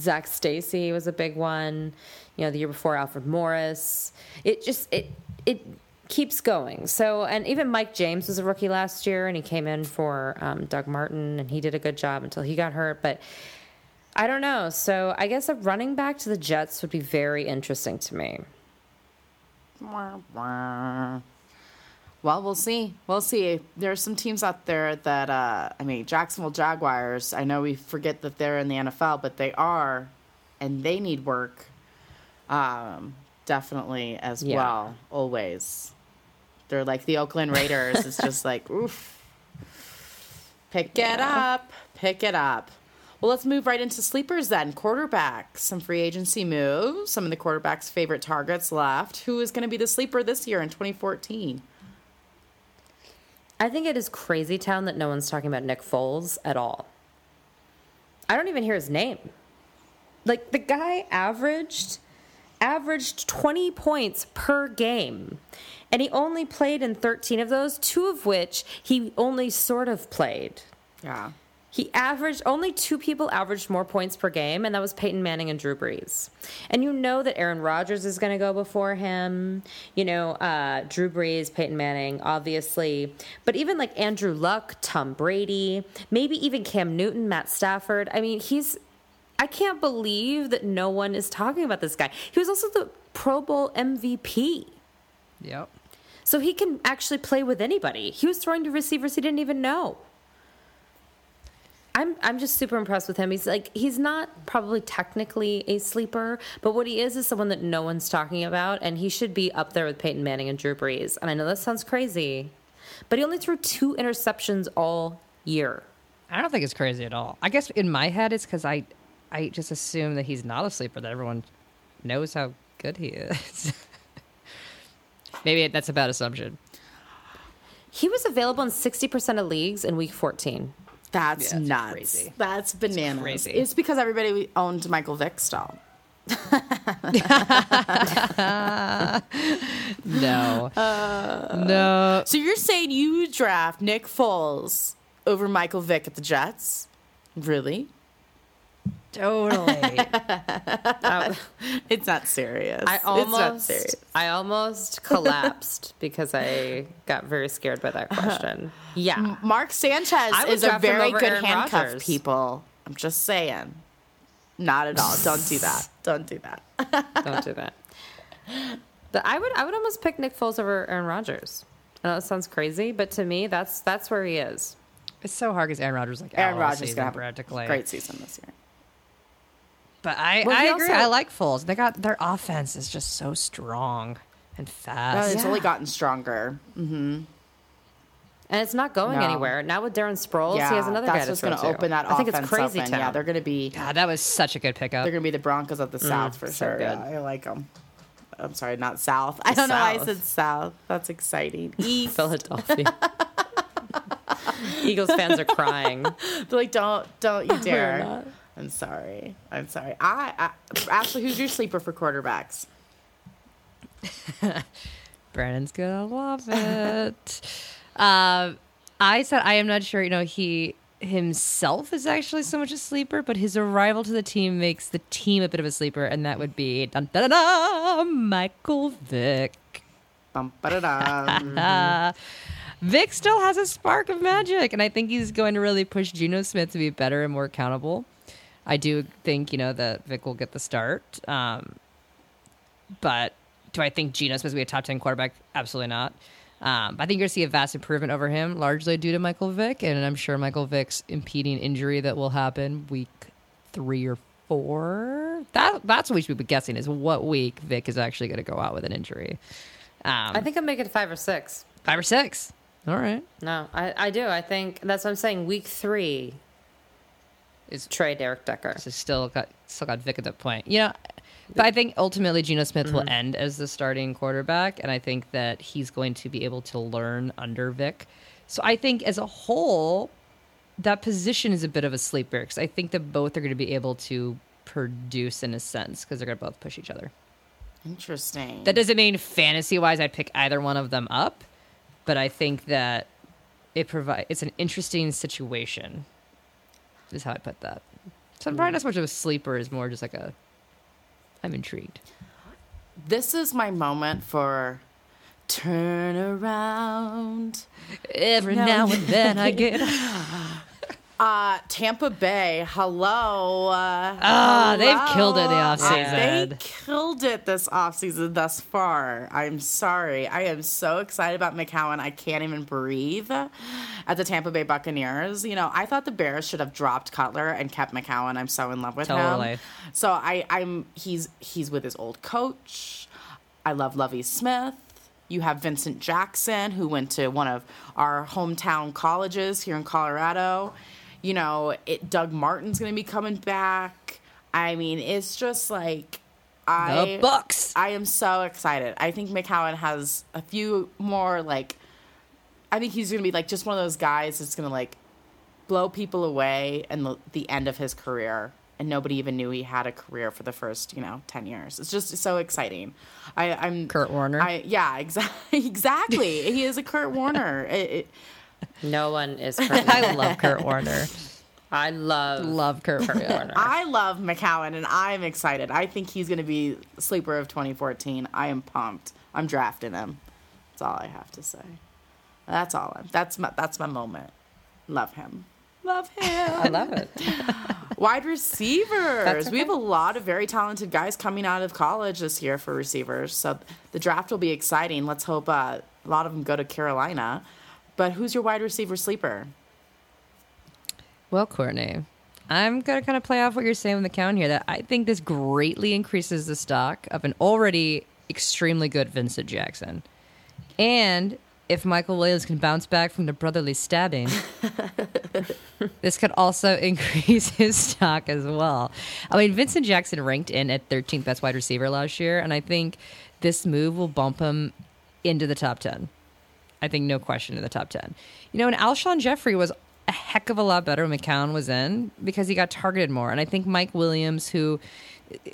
Zac Stacy was a big one. You know, the year before Alfred Morris. It just it it keeps going. So, and even Mike James was a rookie last year, and he came in for um, Doug Martin, and he did a good job until he got hurt. But I don't know. So, I guess a running back to the Jets would be very interesting to me. Well, we'll see. We'll see. There are some teams out there that, uh, I mean, Jacksonville Jaguars. I know we forget that they're in the NFL, but they are, and they need work. Um, definitely as Yeah. well. Always. They're like the Oakland Raiders. it's just like, oof. Pick it up. Pick it up. Well, let's move right into sleepers then. Quarterbacks, some free agency moves, some of the quarterbacks' favorite targets left. Who is going to be the sleeper this year in 2014? I think it is crazy town that no one's talking about Nick Foles at all. I don't even hear his name. Like the guy averaged averaged 20 points per game. And he only played in 13 of those, two of which he only sort of played. Yeah. He averaged only two people averaged more points per game, and that was Peyton Manning and Drew Brees. And you know that Aaron Rodgers is going to go before him. You know, uh, Drew Brees, Peyton Manning, obviously. But even like Andrew Luck, Tom Brady, maybe even Cam Newton, Matt Stafford. I mean, he's. I can't believe that no one is talking about this guy. He was also the Pro Bowl MVP. Yep. So he can actually play with anybody. He was throwing to receivers he didn't even know. I'm I'm just super impressed with him. He's like he's not probably technically a sleeper, but what he is is someone that no one's talking about, and he should be up there with Peyton Manning and Drew Brees. And I know that sounds crazy, but he only threw two interceptions all year. I don't think it's crazy at all. I guess in my head, it's because I, I just assume that he's not a sleeper. That everyone knows how good he is. Maybe that's a bad assumption. He was available in sixty percent of leagues in Week 14. That's Yeah, nuts. crazy. That's bananas. crazy. It's because everybody owned Michael Vick still. No, uh, no. So you're saying you draft Nick Foles over Michael Vick at the Jets? Really? Totally. It's not serious. I it's not almost, serious. I almost collapsed because I got very scared by that uh-huh. question. Yeah, Mark Sanchez is a very over good Aaron handcuff, Rodgers. people. I'm just saying. Not at all. Don't do that. Don't do that. don't do that. But I would, I would almost pick Nick Foles over Aaron Rodgers. I know it sounds crazy, but to me, that's that's where he is. it's so hard because Aaron Rodgers like Aaron all Rodgers is season gonna have practically. a great season this year. But I, Well, I agree. also- I like Foles. They got their offense is just so strong and fast. It's Yeah. only gotten stronger. And it's not going No. anywhere. Now with Darren Sproles, yeah, he has another that's guy to what's throw going to to. open that I think it's crazy up. Town. yeah, they're going to be God, that was such a good pickup. they're going to be the Broncos of the South for Mm, so sure. good. Yeah, I like them. I'm sorry, not South. I don't know why I South. said South. That's exciting. East. Philadelphia. Eagles fans are crying. They're like, don't, don't you dare. I'm sorry. I'm sorry. I, I Ashley, who's your sleeper for quarterbacks? Brandon's gonna love it. um, I said I am not sure. You know, he himself is actually so much a sleeper, but his arrival to the team makes the team a bit of a sleeper, and that would be dun, dun, dun, Michael Vick. Bum, ba-da-dum. Uh, Vick still has a spark of magic, and I think he's going to really push Geno Smith to be better and more accountable. I do think you know that Vick will get the start, um, but do I think Geno supposed to be a top ten quarterback? Absolutely not. Um, I think you're going to see a vast improvement over him, largely due to Michael Vick, and I'm sure Michael Vick's impeding injury that will happen week three or four. That that's what we should be guessing is what week Vick is actually going to go out with an injury. Um, I think make it five or six. five or six. All right. No, I, I do. I think that's what I'm saying. Week three. Is Trey Derek Decker. so still got still got Vick at that point. You know, but I think ultimately Geno Smith Mm-hmm. will end as the starting quarterback, and I think that he's going to be able to learn under Vick. So I think as a whole, that position is a bit of a sleeper because I think that both are going to be able to produce in a sense because they're going to both push each other. Interesting. That doesn't mean fantasy wise I'd pick either one of them up, but I think that it provide it's an interesting situation. Is how I put that. So I'm probably not so much of a sleeper is more just like a I'm intrigued. this is my moment for turn around. Every No. now and then I get Uh, Tampa Bay, hello. Uh, Ah, they've killed it the Uh, offseason. They killed it this offseason thus far. I'm sorry. I am so excited about McCown. I can't even breathe at the Tampa Bay Buccaneers. You know, I thought the Bears should have dropped Cutler and kept McCown. I'm so in love with Totally. him. So I, I'm he's he's with his old coach. I love Lovie Smith. You have Vincent Jackson, who went to one of our hometown colleges here in Colorado. You know, it, Doug Martin's going to be coming back. I mean, it's just like I the Bucks. I am so excited. I think McCown has a few more like I think he's going to be like just one of those guys that's going to like blow people away and the, the end of his career and nobody even knew he had a career for the first, you know, 10 years. It's just so exciting. I I'm Kurt Warner. I yeah, exactly. Exactly. he is a Kurt Warner. It, it, No one is. Kurt I love Kurt Warner. I love Love Kurt Warner. Warner. I love McCown and I'm excited. I think he's going to be sleeper of 2014. I am pumped. I'm drafting him. That's all I have to say. That's all. I'm, that's my that's my moment. Love him. Love him. I love it. Wide receivers. That's We have a lot of very talented guys coming out of college this year for receivers. So the draft will be exciting. Let's hope uh, a lot of them go to Carolina. But who's your wide receiver sleeper? Well, Courtney, I'm going to kind of play off what you're saying with the count here that I think this greatly increases the stock of an already extremely good Vincent Jackson. And if Michael Williams can bounce back from the brotherly stabbing, this could also increase his stock as well. I mean, Vincent Jackson ranked in at 13th best wide receiver last year, and I think this move will bump him into the top 10. I think no question in the top 10. You know, and Alshon Jeffery was a heck of a lot better when McCown was in because he got targeted more. And I think Mike Williams, who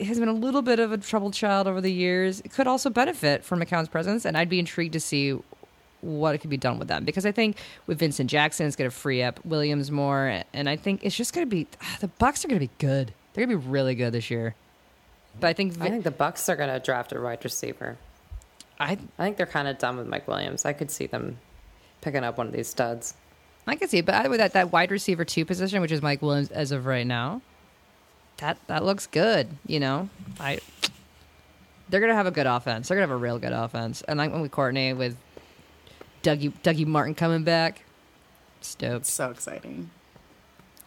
has been a little bit of a troubled child over the years, could also benefit from McCown's presence. And I'd be intrigued to see what could be done with them because I think with Vincent Jackson, it's going to free up Williams more. And I think it's just going to be ah, the Bucks are going to be good. They're going to be really good this year. But I think, I think the Bucks are going to draft a wide receiver. I I think they're kind of done with Mike Williams. I could see them picking up one of these studs. I could see, it, but I- with that that wide receiver two position, which is Mike Williams as of right now, that that looks good. You know, I they're gonna have a good offense. They're gonna have a real good offense, and like with Courtney with Dougie Dougie Martin coming back, stoked. So exciting.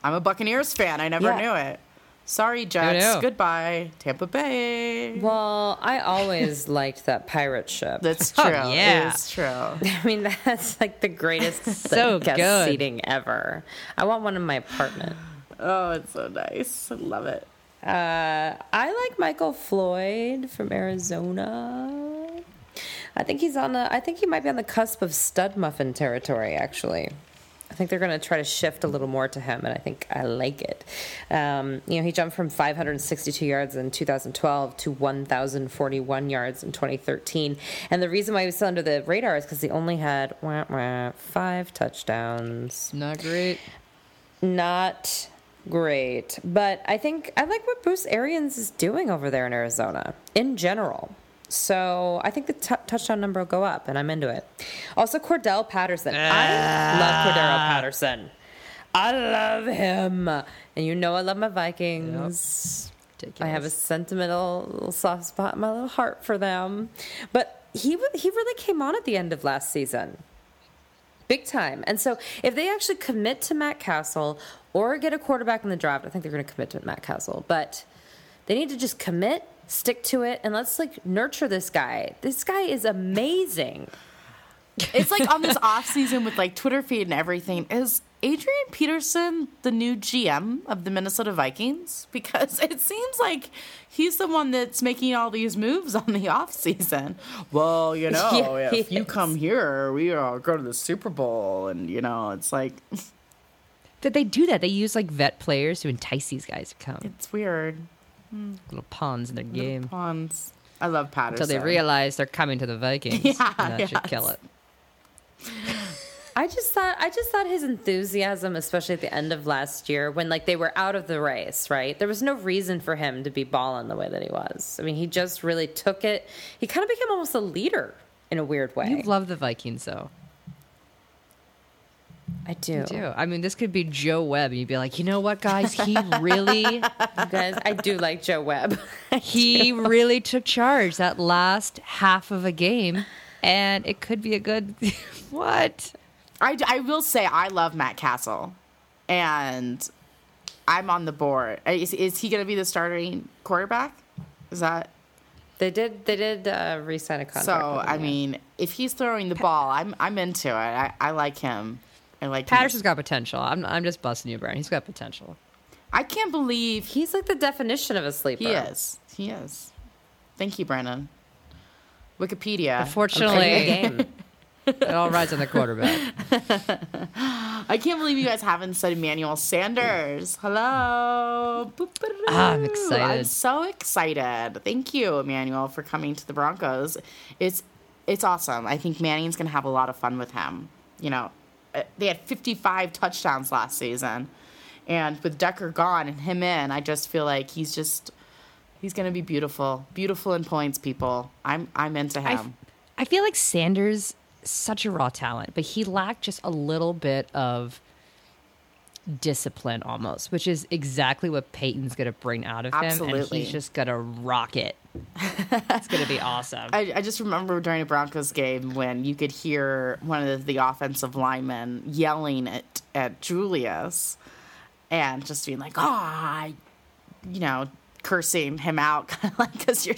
I'm a Buccaneers fan. I never Yeah. knew it. Sorry, Jets. Goodbye, Tampa Bay. Well, I always liked that pirate ship. That's Oh, true. yeah. It's true. I mean, that's like the greatest So guest good. seating ever. I want one in my apartment. Oh, it's so nice. I love it. Uh, I like Michael Floyd from Arizona. I think he's on the. I think he might be on the cusp of stud muffin territory. Actually, I think they're going to try to shift a little more to him, and I think I like it. Um, you know, he jumped from 562 yards in 2012 to 1,041 yards in 2013, and the reason why he was still under the radar is because he only had wah, wah, five touchdowns Not great. not great. But I think I like what Bruce Arians is doing over there in Arizona in general. So I think the t- touchdown number will go up, and I'm into it. Also, Cordarrelle Patterson. I ah. love Cordarrelle Patterson. I love him, and you know I love my Vikings. I have a sentimental soft spot in my little heart for them. But he he really came on at the end of last season big time. And so if they actually commit to Matt Cassel or get a quarterback in the draft, I think they're going to commit to Matt Cassel, but they need to just commit, stick to it, and let's like nurture this guy. This guy is amazing. It's like on this off season with like Twitter feed and everything is Adrian Peterson the new GM of the Minnesota Vikings? Because it seems like he's the one that's making all these moves on the off season. Well, you know, Yeah, if you is. come here, we all go to the Super Bowl, and you know, it's like Did they do that? They use like vet players to entice these guys to come. it's weird. Little pawns in their Little game. pawns. I love Patterson. Until they realize they're coming to the Vikings. Yeah, and that should kill it. I just thought I just thought his enthusiasm, especially at the end of last year, when like they were out of the race, right? There was no reason for him to be balling the way that he was. I mean, he just really took it. He kind of became almost a leader in a weird way. You love the Vikings, though. I do. You do. I mean, this could be Joe Webb, and you'd be like, you know what, guys? He really, You guys, I do like Joe Webb. he really took charge that last half of a game, and it could be a good. what? I, I will say I love Matt Cassel, and I'm on the board. Is, is he going to be the starting quarterback? Is that They did. They did uh, re-sign a contract. so? I mean, if he's throwing the ball, I'm I'm into it. I, I like him. I like him. Patterson's got potential. I'm, I'm just busting you, Brian. He's got potential. I can't believe he's like the definition of a sleeper. he is. He is. Thank you, Brandon. Wikipedia. I'm playing the Unfortunately, it all rides on the quarterback. I can't believe you guys haven't said Emmanuel Sanders. Hello. Ah, I'm excited. I'm so excited. Thank you, Emmanuel, for coming to the Broncos. It's it's awesome. I think Manning's going to have a lot of fun with him. You know, Uh, they had 55 touchdowns last season. And with Decker gone and him in, I just feel like he's just he's going to be beautiful. Beautiful in points, people. I'm I'm into him. I feel like Sanders such a raw talent, but he lacked just a little bit of discipline almost, which is exactly what Peyton's going to bring out of him. Absolutely. And he's just going to rock it. it's going to be awesome. I, I just remember during a Broncos game when you could hear one of the offensive linemen yelling at, at Julius and just being like, ah, you know, cursing him out, kind of like, because you're.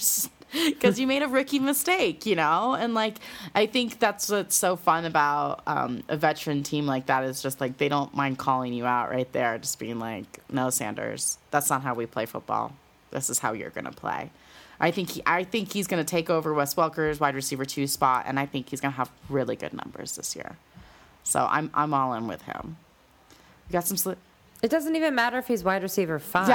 Because you made a rookie mistake, you know, and like I think that's what's so fun about um, a veteran team like that is just like they don't mind calling you out right there, just being like, "No, Sanders, that's not how we play football. This is how you're going to play." I think he, I think he's going to take over Wes Welker's wide receiver two spot, and I think he's going to have really good numbers this year. So I'm I'm all in with him. We got some. Sli- It doesn't even matter if he's wide receiver five.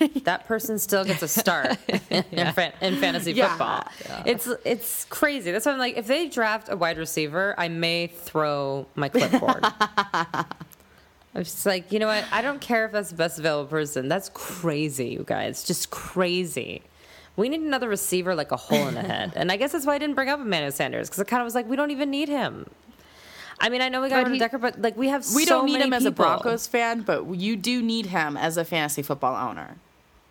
Yeah. that person still gets a start in, fan- in fantasy Yeah. football. It's it's crazy. That's why I'm like, if they draft a wide receiver, I may throw my clipboard. I'm just like, you know what? I don't care if that's the best available person. That's crazy, you guys. Just crazy. We need another receiver like a hole in the head. And I guess that's why I didn't bring up Emmanuel Sanders because it kind of was like, we don't even need him. I mean, I know we got rid of Decker, but like we have we so don't need many him as a. Broncos fan, but you do need him as a fantasy football owner.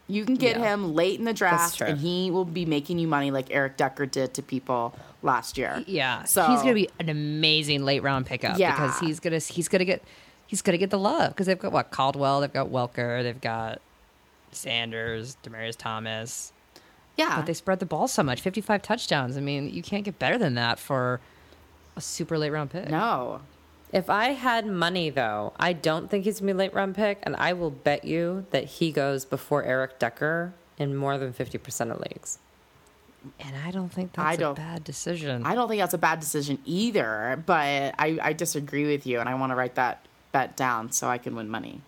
You can get Yeah. him late in the draft, and he will be making you money like Eric Decker did to people last year. Yeah, so he's going to be an amazing late round pickup Yeah. because he's going to he's going to get he's going to get the love because they've got what Caldwell, they've got Welker, they've got Sanders, Demaryius Thomas, yeah. but they spread the ball so much, fifty five touchdowns. I mean, you can't get better than that for a super late round pick. no, If I had money, though, I don't think he's gonna be a late round pick, and I will bet you that he goes before Eric Decker in more than fifty percent of leagues. and I don't think that's I a don't- bad decision. I don't think that's a bad decision either. But I, I disagree with you, and I want to write that bet down so I can win money.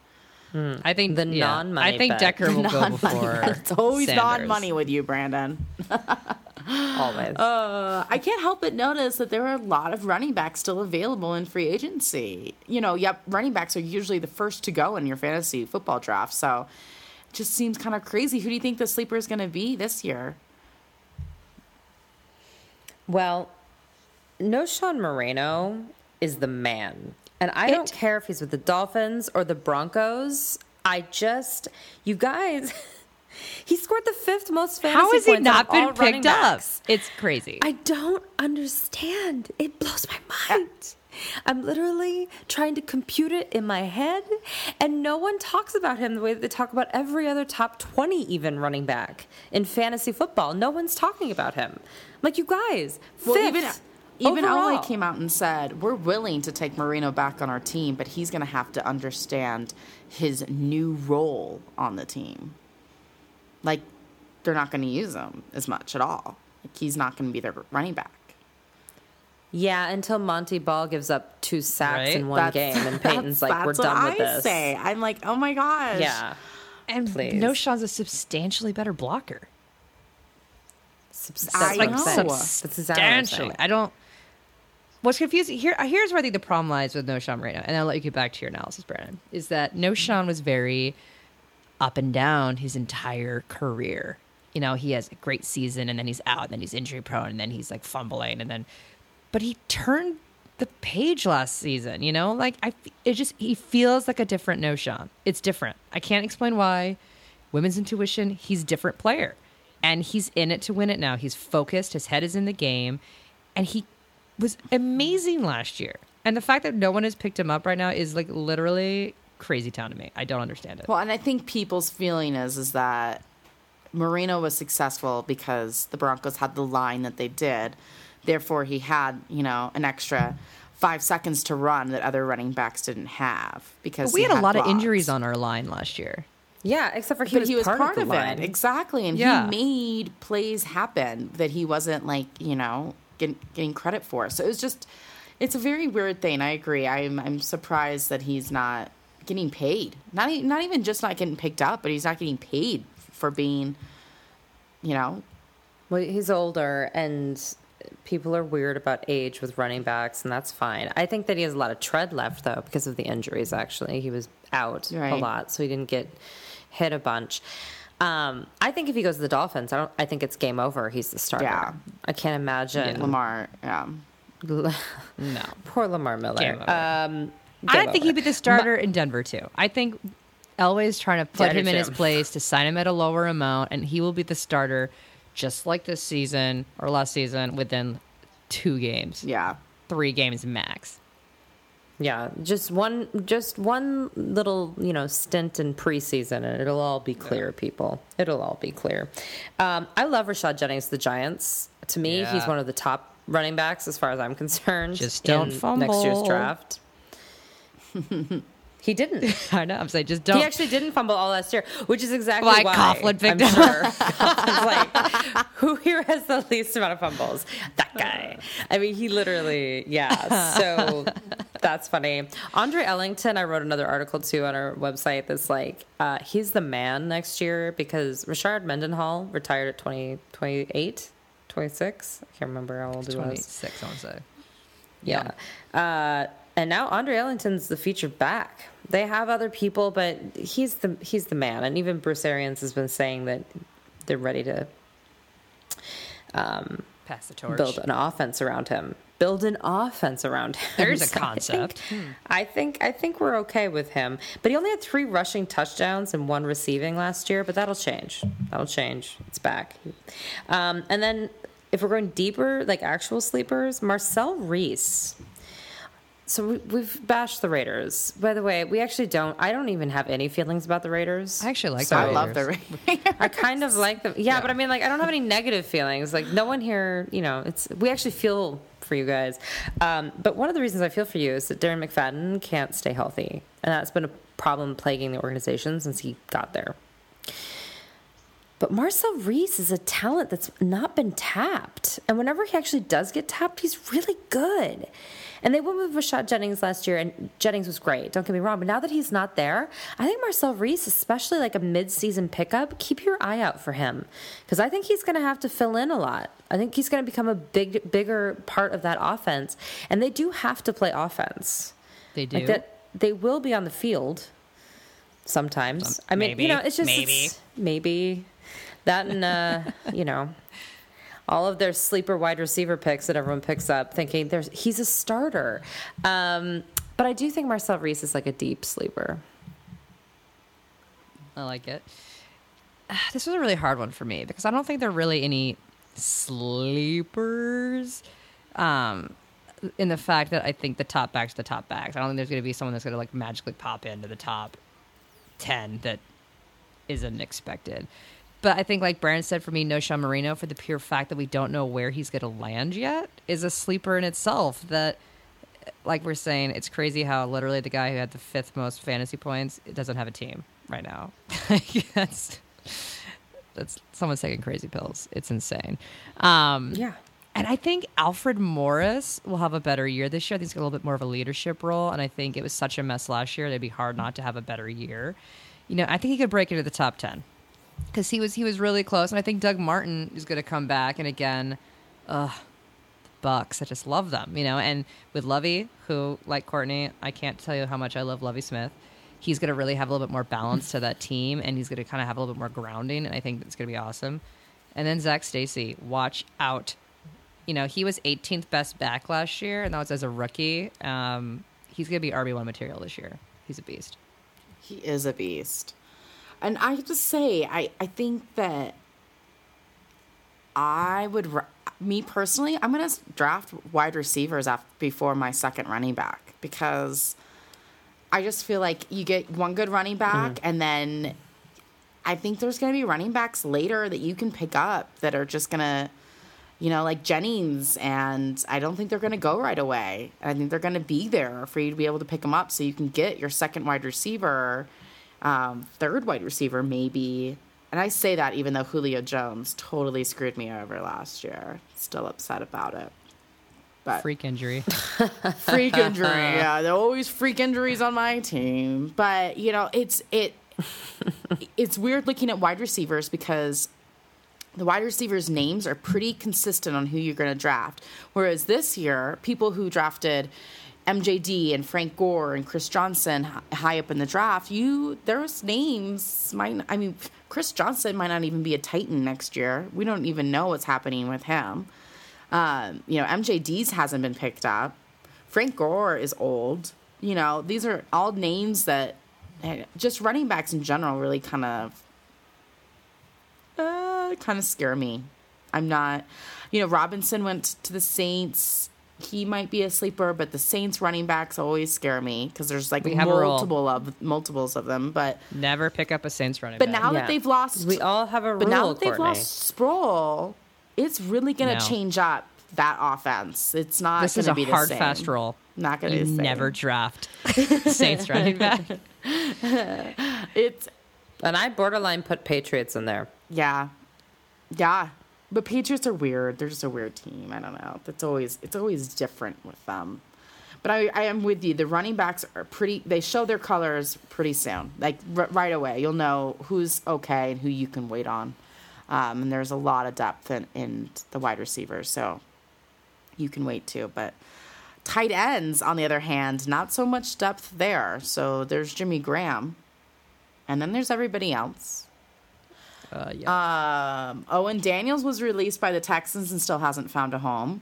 Hmm. I think The yeah, non-money I think bet. Decker will go Non-money before. bet. It's always Sanders. non-money with you, Brandon. Always. Uh, I can't help but notice that there are a lot of running backs still available in free agency. You know, yep, running backs are usually the first to go in your fantasy football draft. So it just seems kind of crazy. Who do you think the sleeper is going to be this year? well, Knowshon Moreno is the man. And I don't care if he's with the Dolphins or the Broncos. I just, you guys, he scored the fifth most fantasy How has he not out of all been picked up? It's crazy. I don't understand. It blows my mind. I'm literally trying to compute it in my head, and no one talks about him the way that they talk about every other top 20 even running back in fantasy football. No one's talking about him. Like, you guys, Well, fifth even even overall. Ole came out and said, "We're willing to take Moreno back on our team, but he's going to have to understand his new role on the team. Like, they're not going to use him as much at all. Like, he's not going to be their running back." Yeah, until Montee Ball gives up two sacks Right? in one game, and Peyton's like, "We're that's done with I this." Say. I'm like, oh my gosh. Yeah, And Please. Knowshon's a substantially better blocker. Subs- I that's what I'm know. saying. That's exactly what I'm substantially. I don't. What's confusing here? Here's where I think the problem lies with Knowshon right now, and I'll let you get back to your analysis, Brandon. Is that Knowshon was very up and down his entire career. You know, he has a great season, and then he's out, and then he's injury prone, and then he's like fumbling, and then, but he turned the page last season. You know, like I, it just he feels like a different Knowshon. It's different. I can't explain why. Women's intuition. He's different player, and he's in it to win it now. He's focused. His head is in the game, and he was amazing last year. And the fact that no one has picked him up right now is like literally crazy town to me. I don't understand it. Well, and I think people's feeling is is that Moreno was successful because the Broncos had the line that they did. Therefore, he had you know an extra five seconds to run that other running backs didn't have because But we he had a lot blocks. of injuries on our line last year. Yeah, except for he but was he was part, part, of, of, the line. it exactly, and Yeah. he made plays happen that he wasn't like you know getting, getting credit for. So it was just, it's a very weird thing. I agree. I'm I'm surprised that he's not getting paid. Not e- not even just not getting picked up, but he's not getting paid for being, you know, Well, he's older, and people are weird about age with running backs, and that's fine. I think that he has a lot of tread left, though, because of the injuries. Actually, he was out a lot, so he didn't get hit a bunch. Um, I think if he goes to the Dolphins, I don't. I think it's game over. He's the starter. Yeah. I can't imagine. Lamar. Yeah. No. Poor Lamar Miller. Um, I don't think he'd be the starter in Denver too. I think Elway's trying to put Yeah, him in his place to sign him at a lower amount, and he will be the starter, just like this season or last season, within two games, Yeah. three games max. Yeah, just one, just one little, you know, stint in preseason, and it'll all be clear, people. It'll all be clear. Um, I love Rashad Jennings, the Giants. To me, he's one of the top running backs as far as I'm concerned. Just don't in next year's draft. he didn't. I know. I'm saying just don't. He actually didn't fumble all last year, which is exactly Why why Coughlin picked I'm him. sure. Like, who here has the least amount of fumbles? That guy. I mean, he literally, yeah. So that's funny. Andre Ellington, I wrote another article too on our website that's like, uh, he's the man next year because Rashard Mendenhall retired at 20, 28, 26. I can't remember how old he was. 26, I want to say. Yeah. Uh, and now Andre Ellington's the featured back. They have other people, but he's the he's the man. And even Bruce Arians has been saying that they're ready to Pass the torch. build an offense around him. Build an offense around him. There's a So I concept. think- I think I think we're okay with him. But he only had three rushing touchdowns and one receiving last year. But that'll change. That'll change. It's back. Um, and then if we're going deeper, like actual sleepers, Marcel Reece. So we, we've bashed the Raiders. By the way, we actually don't. I don't even have any feelings about the Raiders. I actually like So- the I love the Raiders. I kind of like them. Yeah, but I mean, like, I don't have any negative feelings. Like, no one here, you know, it's we actually feel for you guys. Um, but one of the reasons I feel for you is that Darren McFadden can't stay healthy, and that's been a problem plaguing the organization since he got there. But Marcel Reece is a talent that's not been tapped. And whenever he actually does get tapped, he's really good. And they went with Rashad Jennings last year, and Jennings was great. Don't get me wrong. But now that he's not there, I think Marcel Reece, especially like a mid-season pickup, keep your eye out for him because I think he's going to have to fill in a lot. I think he's going to become a big, bigger part of that offense. And they do have to play offense. They do. Like that, they will be on the field sometimes. Some- I mean, maybe, you know, it's just maybe. it's- maybe that and uh, you know, all of their sleeper wide receiver picks that everyone picks up, thinking there's he's a starter. Um, but I do think Marcel Reece is like a deep sleeper. I like it. This was a really hard one for me because I don't think there are really any sleepers. Um, in the fact that I think the top backs the top backs. I don't think there's going to be someone that's going to like magically pop into the top ten that isn't expected. But I think, like Brandon said, for me, Knowshon Moreno, for the pure fact that we don't know where he's going to land yet, is a sleeper in itself. That, like we're saying, it's crazy how literally the guy who had the fifth most fantasy points doesn't have a team right now. that's that's someone's taking crazy pills. It's insane. Um, Yeah. and I think Alfred Morris will have a better year this year. I think he's got a little bit more of a leadership role. And I think it was such a mess last year. It'd be hard not to have a better year. You know, I think he could break into the top 10 because he was, he was really close. And I think Doug Martin is going to come back. And again, ugh, the Bucks. I just love them, you know. And with Lovie, who, like Courtney, I can't tell you how much I love Lovie Smith. He's going to really have a little bit more balance to that team. And he's going to kind of have a little bit more grounding. And I think it's going to be awesome. And then Zac Stacy, watch out you know, he was 18th best back last year, and that was as a rookie. Um, he's going to be RB1 material this year. He's a beast. He is a beast. And I have to say, I, I think that I would, me personally, I'm going to draft wide receivers after, before my second running back because I just feel like you get one good running back mm-hmm. and then I think there's going to be running backs later that you can pick up that are just going to, you know, like Jennings, and I don't think they're going to go right away. I think they're going to be there for you to be able to pick them up so you can get your second wide receiver, um, third wide receiver, maybe. And I say that even though Julio Jones totally screwed me over last year. Still upset about it. But Freak injury. freak injury. Yeah, there are always freak injuries on my team. But you know, it's it it's weird looking at wide receivers because the wide receivers' names are pretty consistent on who you're going to draft. Whereas this year, people who drafted MJD and Frank Gore and Chris Johnson high up in the draft, you there's names might I mean Chris Johnson might not even be a Titan next year. We don't even know what's happening with him. Um, you know, MJD's hasn't been picked up. Frank Gore is old. You know, these are all names that eh, just running backs in general really kind of uh, kind of scare me. I'm not, you know, Robinson went to the Saints. He might be a sleeper, but the Saints running backs always scare me because there's like We have multiple of multiples of them. But Never pick up a Saints running but back. now Yeah. that they've lost, We all have a rule, but now that they've Courtney. lost Sproles, it's really going to No. change up that offense. It's not this is a be the hard, same. fast roll. Not going to You be the same. never draft Saints running back. It's And I borderline put Patriots in there. Yeah. Yeah. But Patriots are weird. They're just a weird team. I don't know. It's always it's always different with them. But I, I am with you. The running backs are pretty. They show their colors pretty soon, like r- right away. You'll know who's okay and who you can wait on. Um, and there's a lot of depth in, in the wide receivers, so you can wait too. But tight ends, on the other hand, not so much depth there. So there's Jimmy Graham, and then there's everybody else. Uh, yeah. Um, Owen Daniels was released by the Texans and still hasn't found a home.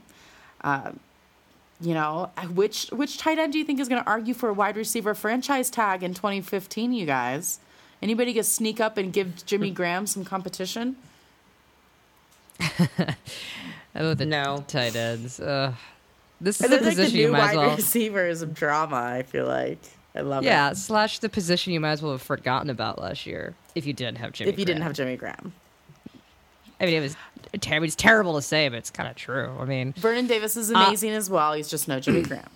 Um, you know, which which tight end do you think is going to argue for a wide receiver franchise tag in 2015? You guys, anybody gonna sneak up and give Jimmy Graham some competition? oh, the No. tight ends. Uh, this is And the they're like the position you new might wide as well. receivers of drama. I feel like I love Yeah, it. Yeah, slash the position you might as well have forgotten about last year if you didn't have Jimmy. Graham. If you didn't have Jimmy Graham, I mean, it was ter- it's terrible to say, but it's kind of true. I mean, Vernon Davis is amazing as well. He's just no Jimmy Graham.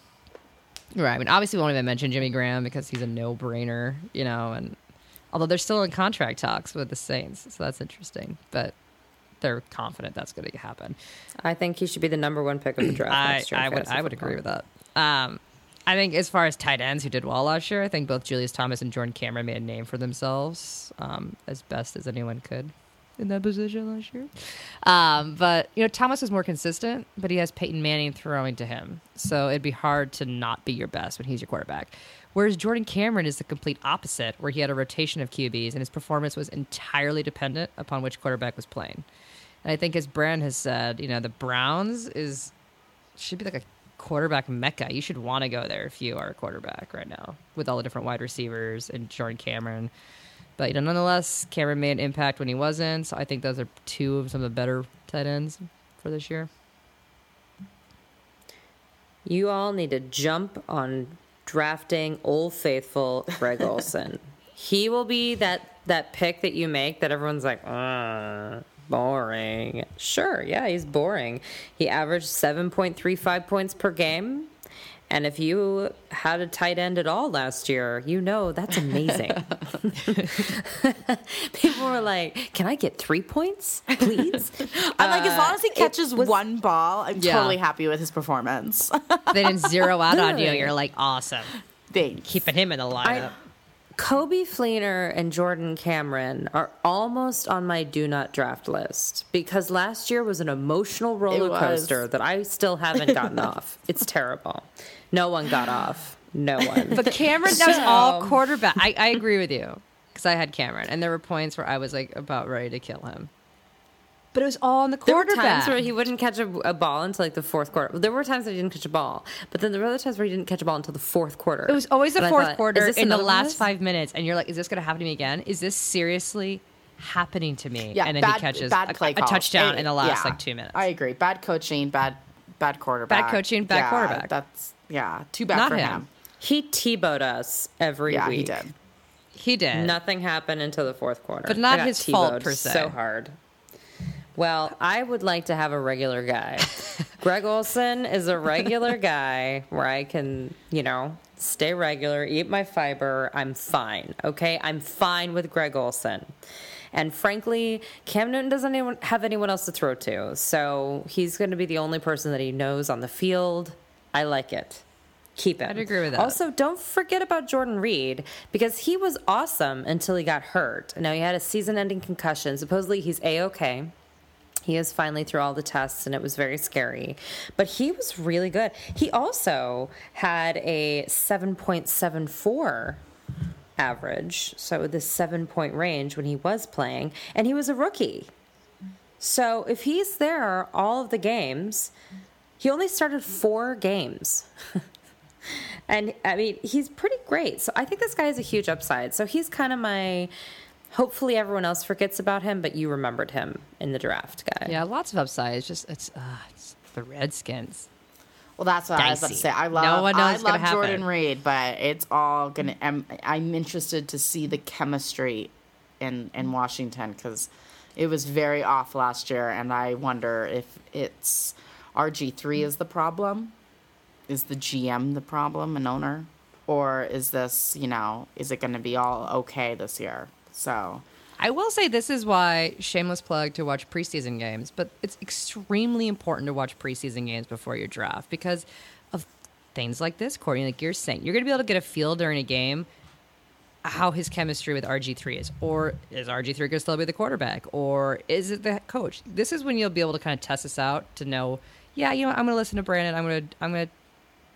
right? I mean, obviously, we won't even mention Jimmy Graham because he's a no-brainer, you know. And although they're still in contract talks with the Saints, so that's interesting. But they're confident that's going to happen. I think he should be the number one pick of the draft I, next year. I would I would agree with that. Um, I think as far as tight ends who did well last year, I think both Julius Thomas and Jordan Cameron made a name for themselves um, as best as anyone could in that position last year. Um, but you know, Thomas was more consistent, but he has Peyton Manning throwing to him, so it'd be hard to not be your best when he's your quarterback. Whereas Jordan Cameron is the complete opposite, where he had a rotation of QBs and his performance was entirely dependent upon which quarterback was playing. And I think, as Brand has said, you know, the Browns is should be like a quarterback mecca. You should want to go there if you are a quarterback right now with all the different wide receivers and Jordan Cameron. But you know, nonetheless, Cameron made an impact when he wasn't. So I think those are two of some of the better tight ends for this year. You all need to jump on drafting Old Faithful Greg Olsen. he will be that that pick that you make that everyone's like, uh, boring. Sure, yeah, he's boring. He averaged 7.35 points per game. And if you had a tight end at all last year, you know that's amazing. People were like, "Can I get three points, please?" I'm like, as long as he catches was- one ball, I'm Yeah. totally happy with his performance. They didn't zero out on you. You're like awesome, Thanks. keeping him in the lineup. I, Coby Fleener and Jordan Cameron are almost on my do not draft list because last year was an emotional roller coaster that I still haven't gotten off. It's terrible. No one got off. No one. But Cameron, that was all quarterback. I, I agree with you because I had Cameron, and there were points where I was like about ready to kill him. But it was all in the quarterback. There were quarterback. times where he wouldn't catch a, a ball until like the fourth quarter. There were times that he didn't catch a ball, but then there were other times where he didn't catch a ball until the fourth quarter. it was always the And fourth thought, quarter in the another one of last five minutes, and you're like, "Is this going to happen to me again? Is this seriously happening to me?" Yeah, and then bad, he catches bad a, play a calls. touchdown Eh, in the last yeah, like two minutes. I agree. Bad coaching, bad bad quarterback. Bad coaching, bad Yeah, quarterback. That's yeah, too bad Not for him. him. He T-bowed us every Yeah, week. he did. he did. Nothing happened until the fourth quarter. But not his fault, T-bowed per se. So hard. Well, I would like to have a regular guy. Greg Olsen is a regular guy where I can, you know, stay regular, eat my fiber. I'm fine. Okay, I'm fine with Greg Olsen. And frankly, Cam Newton doesn't anyone, have anyone else to throw to, so he's going to be the only person that he knows on the field. I like it. Keep it. I'd agree with that. Also, don't forget about Jordan Reed because he was awesome until he got hurt. Now he had a season-ending concussion. Supposedly he's a okay. He is finally through all the tests, and it was very scary. But he was really good. He also had a seven point seven four average, so the seven point range when he was playing, and he was a rookie. So if he's there all of the games, he only started four games. and I mean, he's pretty great. So I think this guy has a huge upside. So he's kind of my. Hopefully, everyone else forgets about him, but you remembered him in the draft, guy. yeah, lots of upside. It's just it's, uh, it's the Redskins. Well, that's what I was about to say. I love, No love, one knows I what's gonna love Jordan happen. Reed, but it's all gonna. I'm, I'm interested to see the chemistry in in Washington because it was very off last year, and I wonder if it's RG three is the problem, is the GM the problem, an owner, or is this you know is it going to be all okay this year? So I will say this is why shameless plug to watch preseason games, but it's extremely important to watch preseason games before your draft because of things like this, Courtney. Like you're saying, you're going to be able to get a feel during a game how his chemistry with RG3 is, or is RG3 going to still be the quarterback, or is it the coach? This is when you'll be able to kind of test this out to know. Yeah, you know, I'm going to listen to Brandon. I'm going to, I'm going to,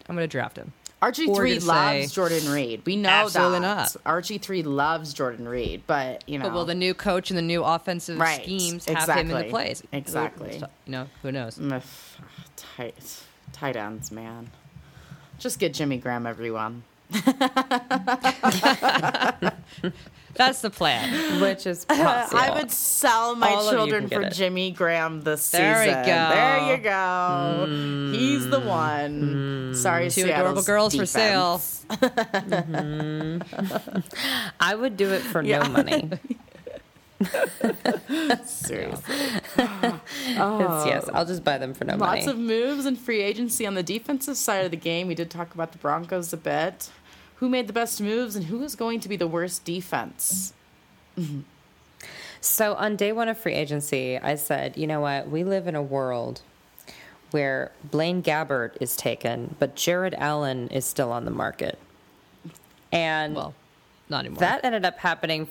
I'm going to draft him. RG three loves say- Jordan Reed. We know Absolutely that. RG three loves Jordan Reed, but you know, But will the new coach and the new offensive Right, schemes have him in the exactly, plays? exactly. You know, who knows? Tight tight ends, man. Just get Jimmy Graham, everyone. That's the plan. Which is possible. I would sell my All children for it. Jimmy Graham this There we season. go. There you go. He's the one. Mm-hmm. Sorry, Two adorable Seattle's girls for sale. defense. Mm-hmm. I would do it for Yeah. no money. Seriously. Oh. It's- yes, I'll just buy them for no Lots money. Lots of moves and free agency on the defensive side of the game. We did talk about the Broncos a bit. Who made the best moves and who is going to be the worst defense? Mm-hmm. So on day one of free agency, I said, you know what? We live in a world where Blaine Gabbert is taken, but Jared Allen is still on the market. And Well, not anymore. that ended up happening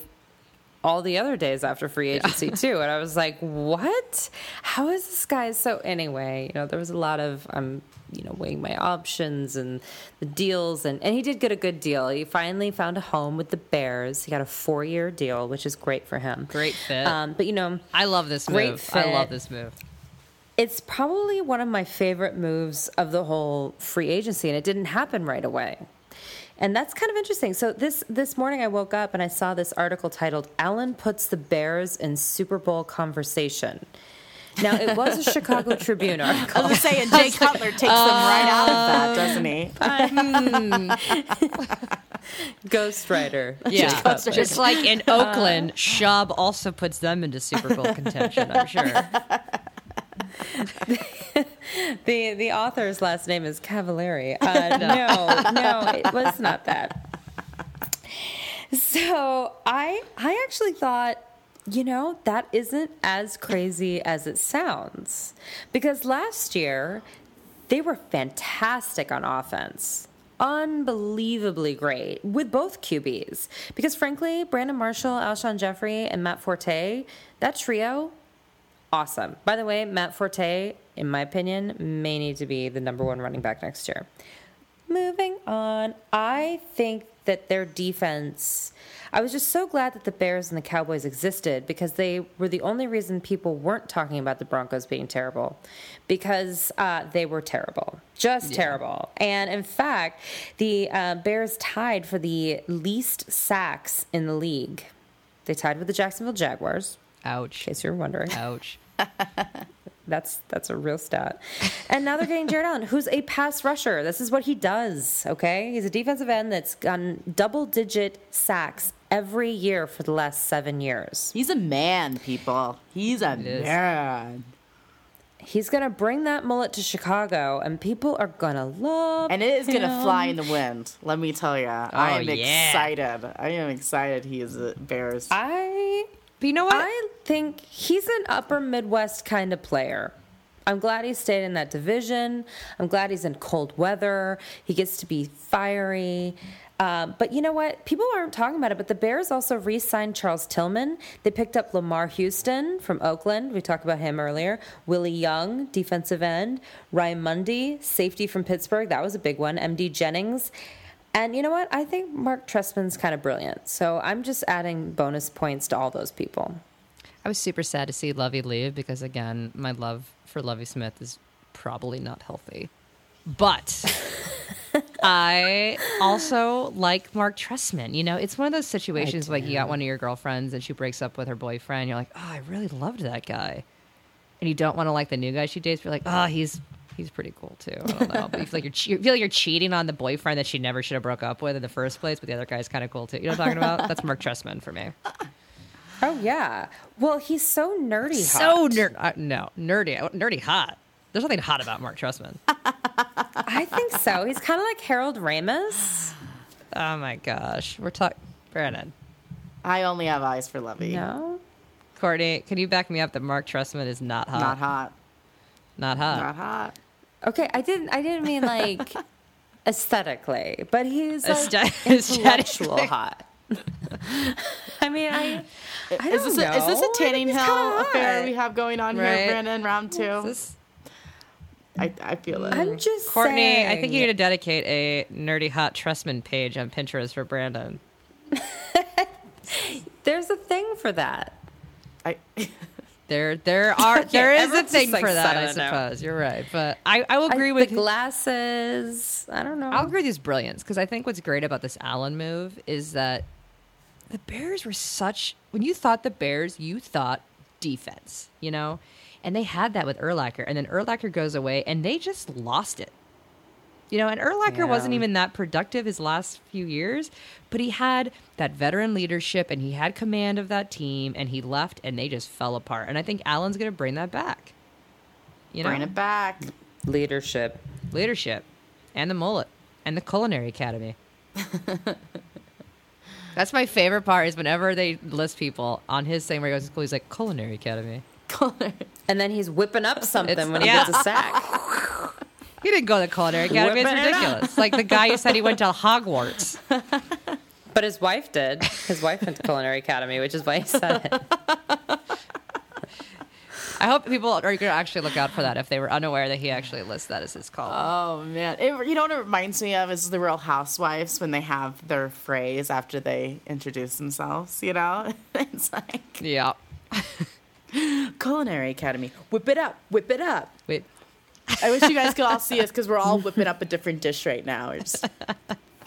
all the other days after free agency too. And i was like what? How is this guy so anyway you know there was a lot of i'm you know weighing my options and the deals. And and he did get a good deal. He finally found a home with the bears. He got a four year deal which is great for him. Great fit. um, but you know I love this Great move. I love this move. it's probably one of my favorite moves of the whole free agency and it didn't happen right away and that's kind of interesting so this this morning i woke up and i saw this article titled allen puts the bears in super bowl conversation now it was a chicago tribune article. I article was saying, Jay Cutler takes them right out of that, oh. doesn't he? Hmm. Ghostwriter. Yeah, Ghost just like in uh, Oakland, Schaub also puts them into Super Bowl contention. I'm sure. The the author's last name is Cavallari. Uh, no, no, it was not that. So I I actually thought, you know, that isn't as crazy as it sounds. Because last year they were fantastic on offense. Unbelievably great with both QBs. Because frankly, Brandon Marshall, Alshon Jeffery, and Matt Forte, that trio, awesome. By the way, Matt Forte, in my opinion, may need to be the number one running back next year. Moving on, I think that their defense. I was just so glad that the Bears and the Cowboys existed because they were the only reason people weren't talking about the Broncos being terrible because uh, they were terrible, just terrible. And in fact, the uh, Bears tied for the least sacks in the league. They tied with the Jacksonville Jaguars, Ouch. in case you're wondering. Ouch. That's that's a real stat. And now they're getting Jared Allen, who's a pass rusher. This is what he does. Okay, he's a defensive end that's gotten double digit sacks every year for the last seven years. He's a man, people. He's a man. He's gonna bring that mullet to Chicago, and people are gonna love. And it is going to fly in the wind. Let me tell you. I oh, am yeah. excited. I am excited he is a Bears. I But you know what? I think he's an upper Midwest kind of player. I'm glad he stayed in that division. I'm glad he's in cold weather. He gets to be fiery. Um, but you know what? People aren't talking about it, but the Bears also re signed Charles Tillman. They picked up Lamar Houston from Oakland. We talked about him earlier. Willie Young, defensive end. Ryan Mundy, safety from Pittsburgh. That was a big one. MD Jennings. And you know what? I think Marc Trestman's kind of brilliant. So I'm just adding bonus points to all those people. I was super sad to see Lovie leave because, again, my love for Lovie Smith is probably not healthy. But I also like Marc Trestman. You know, it's one of those situations like you got one of your girlfriends and she breaks up with her boyfriend. You're like, oh, I really loved that guy. And you don't want to like the new guy she dates. But you're like, oh, he's he's pretty cool too. I don't know. but you feel like you're, che- you feel like you're cheating on the boyfriend that she never should have broke up with in the first place. But the other guy's kind of cool too. You know what I'm talking about? That's Marc Trestman for me. Oh yeah. Well, he's so nerdy. So hot. nerd. Uh, no, nerdy. Nerdy hot. There's nothing hot about Marc Trestman. I think so. He's kind of like Harold Ramis. oh my gosh. We're talking. Brandon. I only have eyes for Lovie. No. Courtney, can you back me up that Marc Trestman is not hot? Not hot. Not hot. Not hot. Okay, I didn't. I didn't mean like aesthetically, but he's like Aesthet- intellectual hot. I mean, I. I Is this, don't a, is this know. a I tanning hill affair hot. we have going on Right. here, Brandon? Round two. This- I, I feel it. I'm just Courtney, saying. I think you need to dedicate a nerdy hot Trestman page on Pinterest for Brandon. There's a thing for that. I, There, there are, there is a thing like, for that. I suppose you're right, but I, I will I- agree with the glasses. I don't know. I'll agree with his brilliance because I think what's great about this Allen move is that the Bears were such when you thought the Bears, you thought defense, you know, and they had that with Urlacher, and then Urlacher goes away, and they just lost it. You know, and Urlacher wasn't even that productive his last few years, but he had that veteran leadership and he had command of that team, and he left, and they just fell apart. And I think Allen's going to bring that back. You know, bring it back. Leadership. leadership and the mullet and the culinary academy that's my favorite part is whenever they list people on his thing where he goes to school he's like culinary academy And then he's whipping up something It's- when he yeah. gets a sack. He didn't go to the culinary academy it's Whipping it up. ridiculous like the guy who said he went to hogwarts But his wife did. His wife went to culinary academy, which is why he said it. i hope people are going to actually look out for that if they were unaware that he actually lists that as his call Oh man, it, you know what it reminds me of is the Real Housewives when they have their phrase after they introduce themselves. You know, it's like yeah culinary academy. Whip it up, whip it up. wait I wish you guys could all see us because we're all whipping up a different dish right now. We're just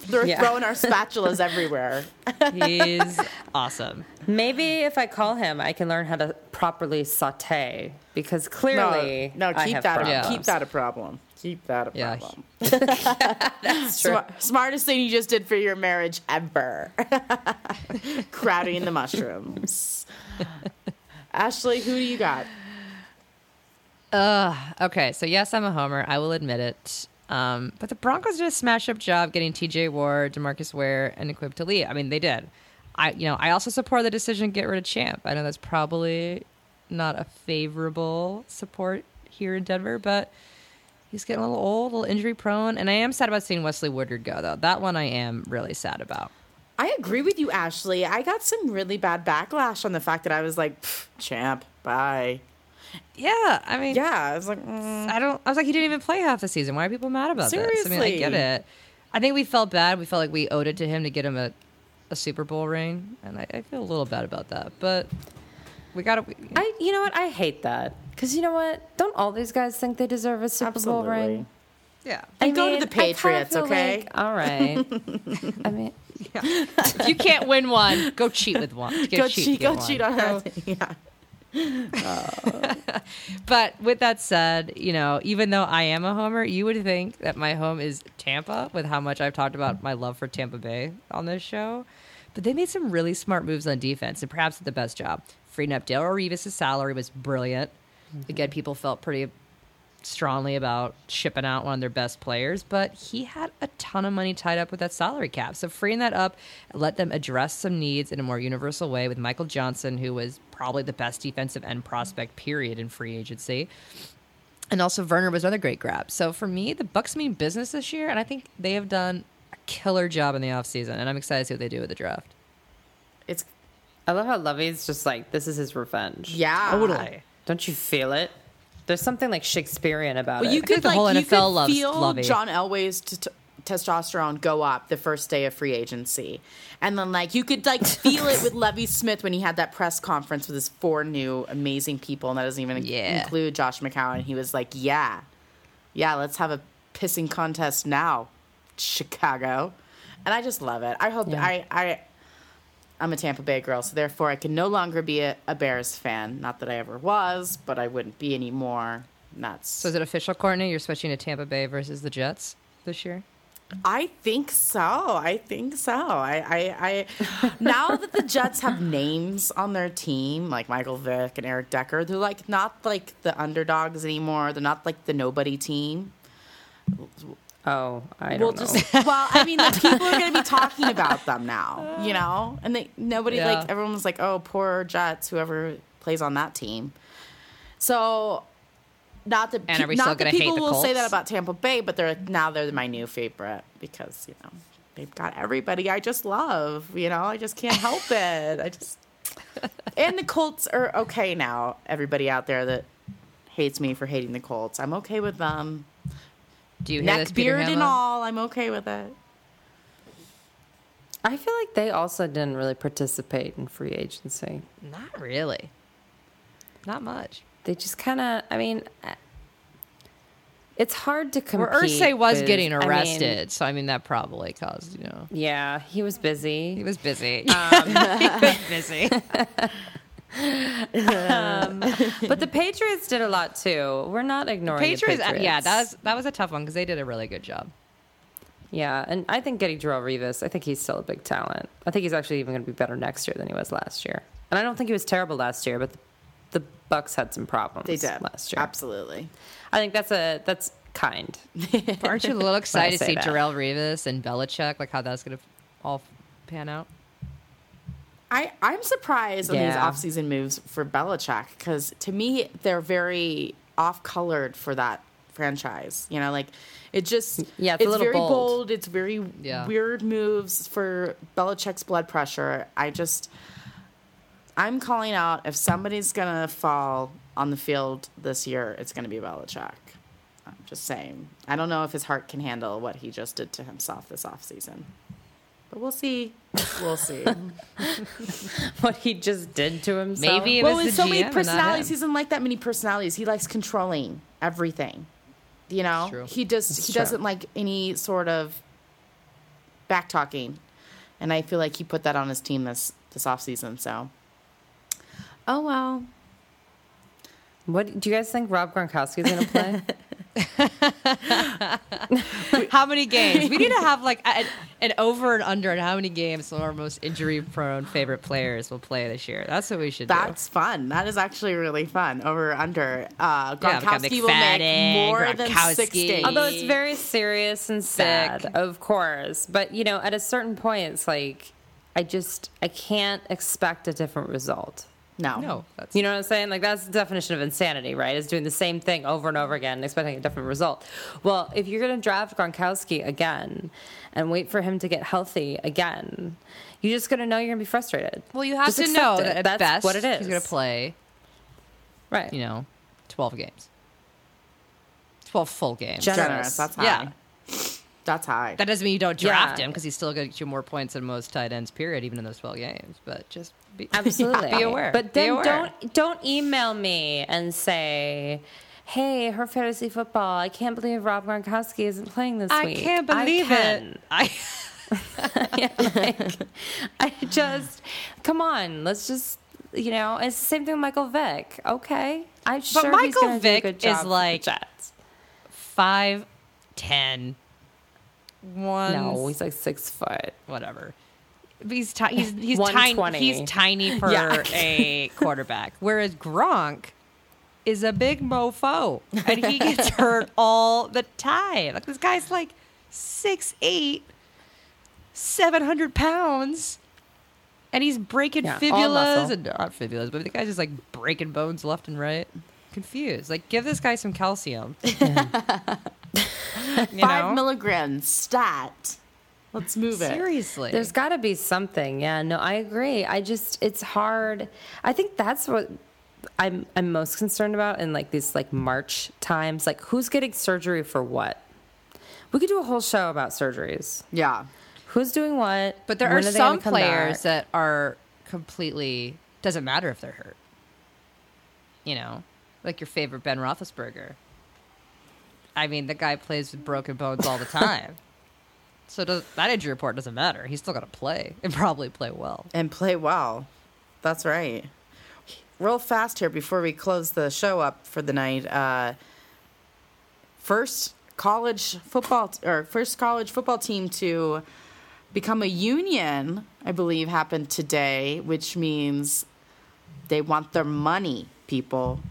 they're Yeah. throwing our spatulas everywhere. He's awesome. Maybe if I call him, I can learn how to properly saute because clearly, no, no, I keep have that. A, keep that a problem. Keep that a Yeah. problem. That's true. Smar- smartest thing you just did for your marriage ever. Crowding the mushrooms. Ashley, who do you got? Okay, so yes, I'm a homer. I will admit it. Um, but the Broncos did a smash up job getting T.J. Ward, DeMarcus Ware, and Aqib Talib I mean, they did. I, you know, I also support the decision to get rid of Champ. I know that's probably not a favorable support here in Denver, but he's getting a little old, a little injury prone, and I am sad about seeing Wesley Woodyard go. Though that one I am really sad about. I agree with you, Ashley. I got some really bad backlash on the fact that I was like, champ, bye. Yeah, I mean, Yeah, I was like, mm. I don't. I was like, he didn't even play half the season. Why are people mad about this? I mean, I get it. I think we felt bad. We felt like we owed it to him to get him a, a Super Bowl ring, and I, I feel a little bad about that. But we got to. I, you know what? I hate that because you know what? Don't all these guys think they deserve a Super Bowl ring? Yeah. And go to the Patriots, okay? like- all right. I mean, if you can't win one, go cheat with one. Go, Go cheat. cheat, get go one. cheat on her. Yeah. But with that said, you know, even though I am a homer, you would think that my home is Tampa with how much I've talked about my love for Tampa Bay on this show. But they made some really smart moves on defense and perhaps the best job. Freeing up Darrelle Revis' salary was brilliant. Mm-hmm. Again, people felt pretty strongly about shipping out one of their best players, but he had a ton of money tied up with that salary cap. So freeing that up, let them address some needs in a more universal way with Michael Johnson, who was probably the best defensive end prospect period in free agency. And also Verner was another great grab. So for me, the Bucs mean business this year, and I think they have done a killer job in the offseason, and I'm excited to see what they do with the draft. It's I love how Lovie's just like this is his revenge. yeah. Totally. Don't you feel it? There's something like Shakespearean about Well, it. you think could the like whole you NFL could loves feel Lovie. John Elway's t- t- testosterone go up the first day of free agency, and then like you could like feel it with Lovie Smith when he had that press conference with his four new amazing people, and that doesn't even Yeah. include Josh McCown. He was like, "Yeah, yeah, let's have a pissing contest now, Chicago," and I just love it. I hope Yeah. I I. I'm a Tampa Bay girl, so therefore I can no longer be a, a Bears fan. Not that I ever was, but I wouldn't be anymore. And that's So is it official, Courtney? You're switching to Tampa Bay versus the Jets this year? I think so. I think so. I, I, I now that the Jets have names on their team, like Michael Vick and Eric Decker, they're like not like the underdogs anymore. They're not like the nobody team. Oh, I We'll don't know. just well, I mean, like, people are going to be talking about them now, you know, and they nobody Yeah. like everyone was like, oh, poor Jets, whoever plays on that team. So. Not that, And are we not that people the will say that about Tampa Bay, but they're now they're my new favorite because you know they've got everybody I just love. You know, I just can't help it. I just and the Colts are okay now. Everybody out there that hates me for hating the Colts, I'm okay with them. Do you hear this, Neck Peter beard and all, I'm okay with it. I feel like they also didn't really participate in free agency. Not really. Not much. They just kind of. I mean, uh, it's hard to compete. Where Irsay was with- getting I mean, arrested, so I mean that probably caused you know yeah, he was busy. he was busy. Um, he was busy. Um, but the Patriots did a lot too. We're not ignoring Patriots, The Patriots. Uh, yeah, that was that was a tough one because they did a really good job. yeah, and I think getting Darrelle Revis, I think he's still a big talent. I think he's actually even going to be better next year than he was last year. And I don't think he was terrible last year, but the, the Bucs had some problems. They did last year. absolutely. I think that's a that's kind. Aren't you a little excited to see that. Darrelle Revis and Belichick, like how that's going to all pan out? I, I'm surprised on these Yeah. offseason moves for Belichick because to me they're very off colored for that franchise. You know, like it just Yeah, it's a little very bold. bold. It's very Yeah. weird moves for Belichick's blood pressure. I just I'm calling out if somebody's gonna fall on the field this year, it's gonna be Belichick. I'm just saying. I don't know if his heart can handle what he just did to himself this offseason. But we'll see. We'll see. what he just did to himself. Maybe it well, was with the so GM many and not personalities, him. he doesn't like that many personalities. He likes controlling everything. You know, true. he just It's he true. doesn't like any sort of back talking, and I feel like he put that on his team this this off season. So, oh well. What do you guys think Rob Gronkowski is going to play? how many games? We need to have like an, an over and under on how many games some of our most injury prone favorite players will play this year. That's what we should do. That's fun. That is actually really fun. Over or under. Uh, Yeah, we got Gronkowski will make McFadden, more than six Gronkowski. days. Although it's very serious and sad, Sick. of course. But you know, at a certain point, it's like I just I can't expect a different result. No. No, that's You know what I'm saying? Like that's the definition of insanity, right? Is doing the same thing over and over again, and expecting a different result. Well, if you're going to draft Gronkowski again and wait for him to get healthy again, you're just going to know you're going to be frustrated. Well, you have Just to know it. that at that's best what it is. he's going to play, right? you know, 12 games. 12 full games. Generous. generous. That's high. Yeah. That's high. That doesn't mean you don't draft Yeah. him because he's still going to get you more points than most tight ends, period, even in those 12 games. But just be, Absolutely. be aware. But then aware. don't don't email me and say, "Hey, her fantasy football. I can't believe Rob Gronkowski isn't playing this I week." I can't believe can. it. I, Yeah, like, I just come on. Let's just you know. It's the same thing with Michael Vick. Okay, I'm sure Michael gonna do a Vick is like-. 5, 10, 1. No, he's like six foot. whatever. But He's ti- he's he's tiny. He's tiny for Yeah. a quarterback, whereas Gronk is a big mofo, and he gets hurt all the time. Like this guy's like six eight, seven hundred pounds, and he's breaking Yeah, fibulas muscle. and not fibulas, but the guy's just like breaking bones left and right. Confused. Like, give this guy some calcium. You Five know? milligrams stat. Let's move it. Seriously. There's got to be something. Yeah, no, I agree. I just it's hard. I think that's what I'm I'm most concerned about in like these like March times. Like who's getting surgery for what? We could do a whole show about surgeries. Yeah. Who's doing what? But there are some players back? that are completely doesn't matter if they're hurt. You know, like your favorite Ben Roethlisberger. I mean, the guy plays with broken bones all the time. So does, that injury report doesn't matter. He's still going to play and probably play well. And play well. That's right. Real fast here before we close the show up for the night. Uh, first college football or first college football team to become a union, I believe, happened today, which means they want their money, people.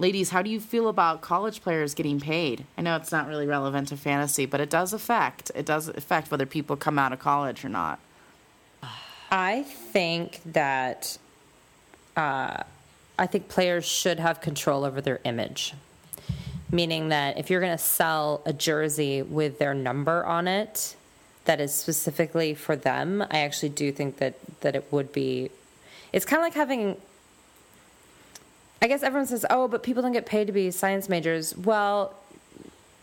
Ladies, how do you feel about college players getting paid? I know it's not really relevant to fantasy, but it does affect. It does affect whether people come out of college or not. I think that uh, I think players should have control over their image. Meaning that if you're going to sell a jersey with their number on it that is specifically for them, I actually do think that, that it would be. It's kind of like having. I guess everyone says, oh, but people don't get paid to be science majors. Well,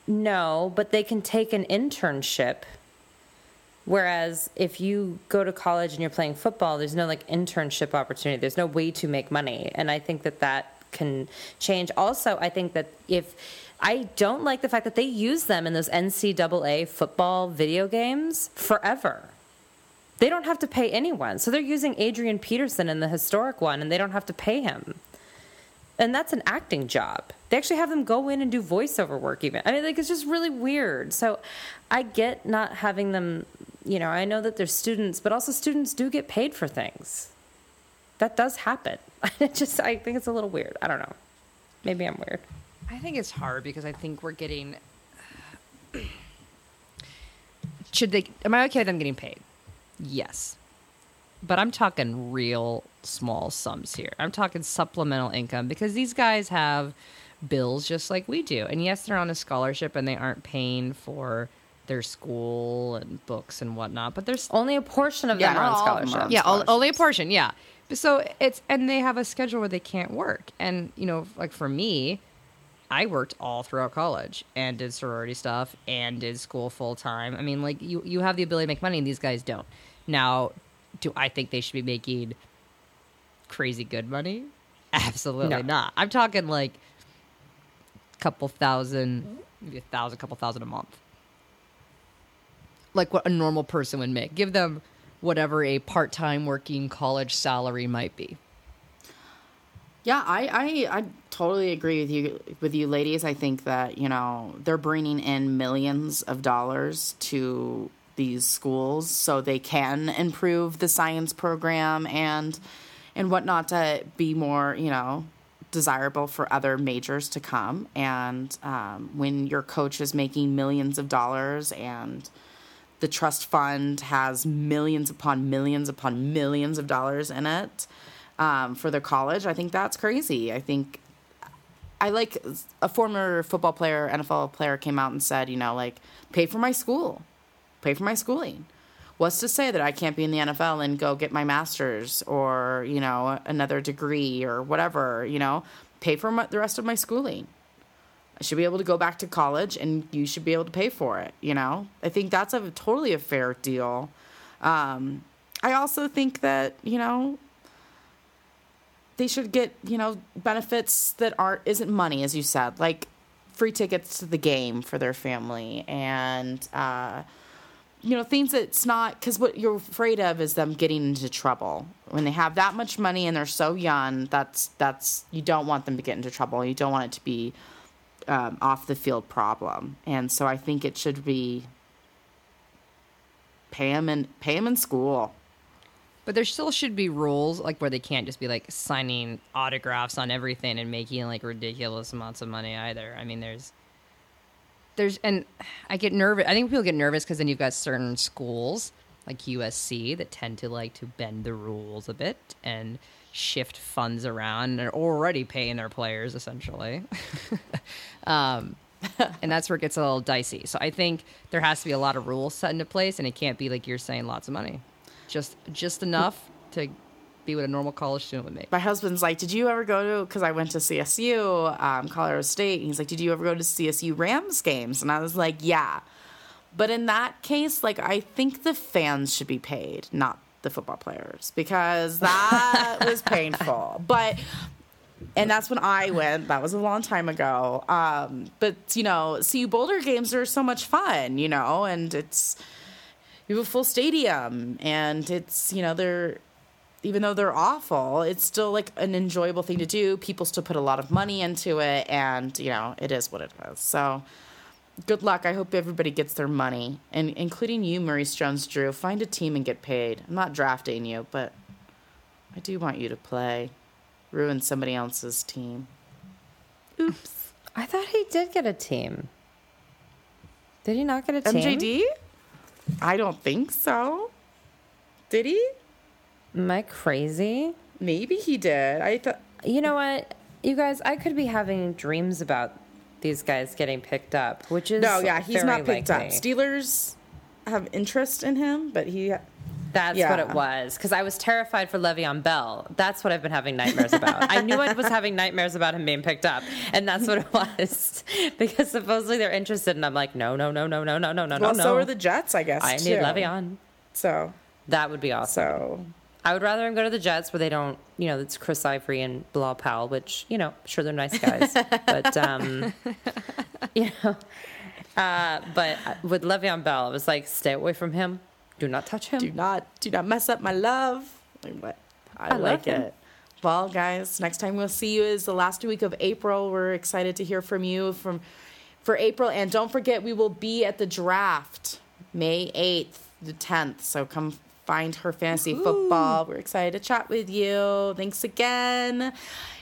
no, but they can take an internship Whereas if you go to college and you're playing football, there's no like internship opportunity. There's no way to make money. And I think that that can change. Also, I think that if I don't like the fact that they use them in those NCAA football video games forever. They don't have to pay anyone. So they're using Adrian Peterson in the historic one and they don't have to pay him. And that's an acting job. They actually have them go in and do voiceover work even. I mean like it's just really weird. So I get not having them, you know, I know that they're students, but also students do get paid for things. That does happen. It just I think it's a little weird. I don't know. Maybe I'm weird. I think it's hard because I think we're getting. Should they? Am I okay with them getting paid? Yes, but I'm talking real small sums here. I'm talking supplemental income because these guys have bills just like we do, and yes, they're on a scholarship and they aren't paying for their school and books and whatnot, but there's Only a portion of Yeah, them are on all of them are scholarship. on yeah, only a portion. Yeah. So it's and they have a schedule where they can't work, and you know, like for me, I worked all throughout college and did sorority stuff and did school full time. I mean, like you you have the ability to make money, and these guys don't. Now, do I think they should be making crazy good money? Absolutely No. not. I'm talking like a couple thousand, maybe a thousand, couple thousand a month. like what a normal person would make. Give them whatever a part-time working college salary might be. Yeah, I, I I totally agree with you with you ladies. I think that, you know, they're bringing in millions of dollars to these schools so they can improve the science program and and whatnot to be more, you know, desirable for other majors to come. And um, when your coach is making millions of dollars and the trust fund has millions upon millions upon millions of dollars in it um, for their college, I think that's crazy. I think I like a former football player, NFL player came out and said, you know, like, pay for my school, pay for my schooling. What's to say that I can't be in the NFL and go get my master's or, you know, another degree or whatever, you know, pay for my, the rest of my schooling. I should be able to go back to college and you should be able to pay for it, you know? I think that's a totally a fair deal. Um, I also think that, you know, they should get, you know, benefits that aren't isn't money, as you said, like free tickets to the game for their family and uh, you know things that's not because what you're afraid of is them getting into trouble. When they have that much money and they're so young that's that's you don't want them to get into trouble. You don't want it to be um, off the field problem. And so i think it should be pay them in pay them in school. But there still should be rules like where they can't just be like signing autographs on everything and making like ridiculous amounts of money either. I mean, there's there's and I get nervous. I think people get nervous because then you've got certain schools like USC that tend to like to bend the rules a bit and shift funds around and are already paying their players essentially. um, and that's where it gets a little dicey. So I think there has to be a lot of rules set into place, and it can't be like you're saying lots of money, just just enough to be what a normal college student would make. my husband's like, "Did you ever go to?" Because I went to CSU, um, Colorado State. And he's like, "Did you ever go to CSU Rams games?" And I was like, "Yeah." But in that case, like, I think the fans should be paid, not the football players, because that was painful. But and that's when I went. That was a long time ago. Um, but you know, CU Boulder games are so much fun, you know, and it's you have a full stadium, and it's you know they're even though they're awful, it's still like an enjoyable thing to do. People still put a lot of money into it, and you know it is what it is. So. Good luck. I hope everybody gets their money, and including you, Maurice Jones-Drew. Find a team and get paid. I'm not drafting you, but I do want you to play ruin somebody else's team. Oops. I thought he did get a team. Did he not get a team? MJD? I don't think so. Did he? Am I crazy? Maybe he did. I thought. You know what, you guys, I could be having dreams about these guys getting picked up, which is no, yeah, he's not picked likely. up. Steelers have interest in him, but he. That's yeah. what it was because I was terrified for Le'Veon Bell. That's what I've been having nightmares about. I knew I was having nightmares about him being picked up, and that's what it was because supposedly they're interested, and I'm like, no, no, no, no, no, no, no, well, no, no. Well, so are the Jets, I guess. I too. need Le'Veon. So that would be awesome. So I would rather him go to the Jets where they don't, you know, it's Chris Ivory and Bilal Powell, which, you know, sure they're nice guys. but, um, you know, uh, but with Le'Veon Bell, it was like, stay away from him. Do not touch him. do not do not mess up my love. Like, what? I, I like it. Well, guys, next time we'll see you is the last week of April. We're excited to hear from you from for April, and don't forget we will be at the draft May eighth, the tenth. So come find her fantasy football. We're excited to chat with you. Thanks again.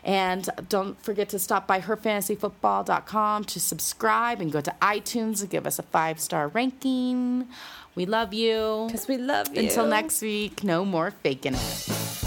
And don't forget to stop by herfantasyfootball.com to subscribe and go to iTunes and give us a five star ranking. We love you. Because we love you. Until next week, no more faking it.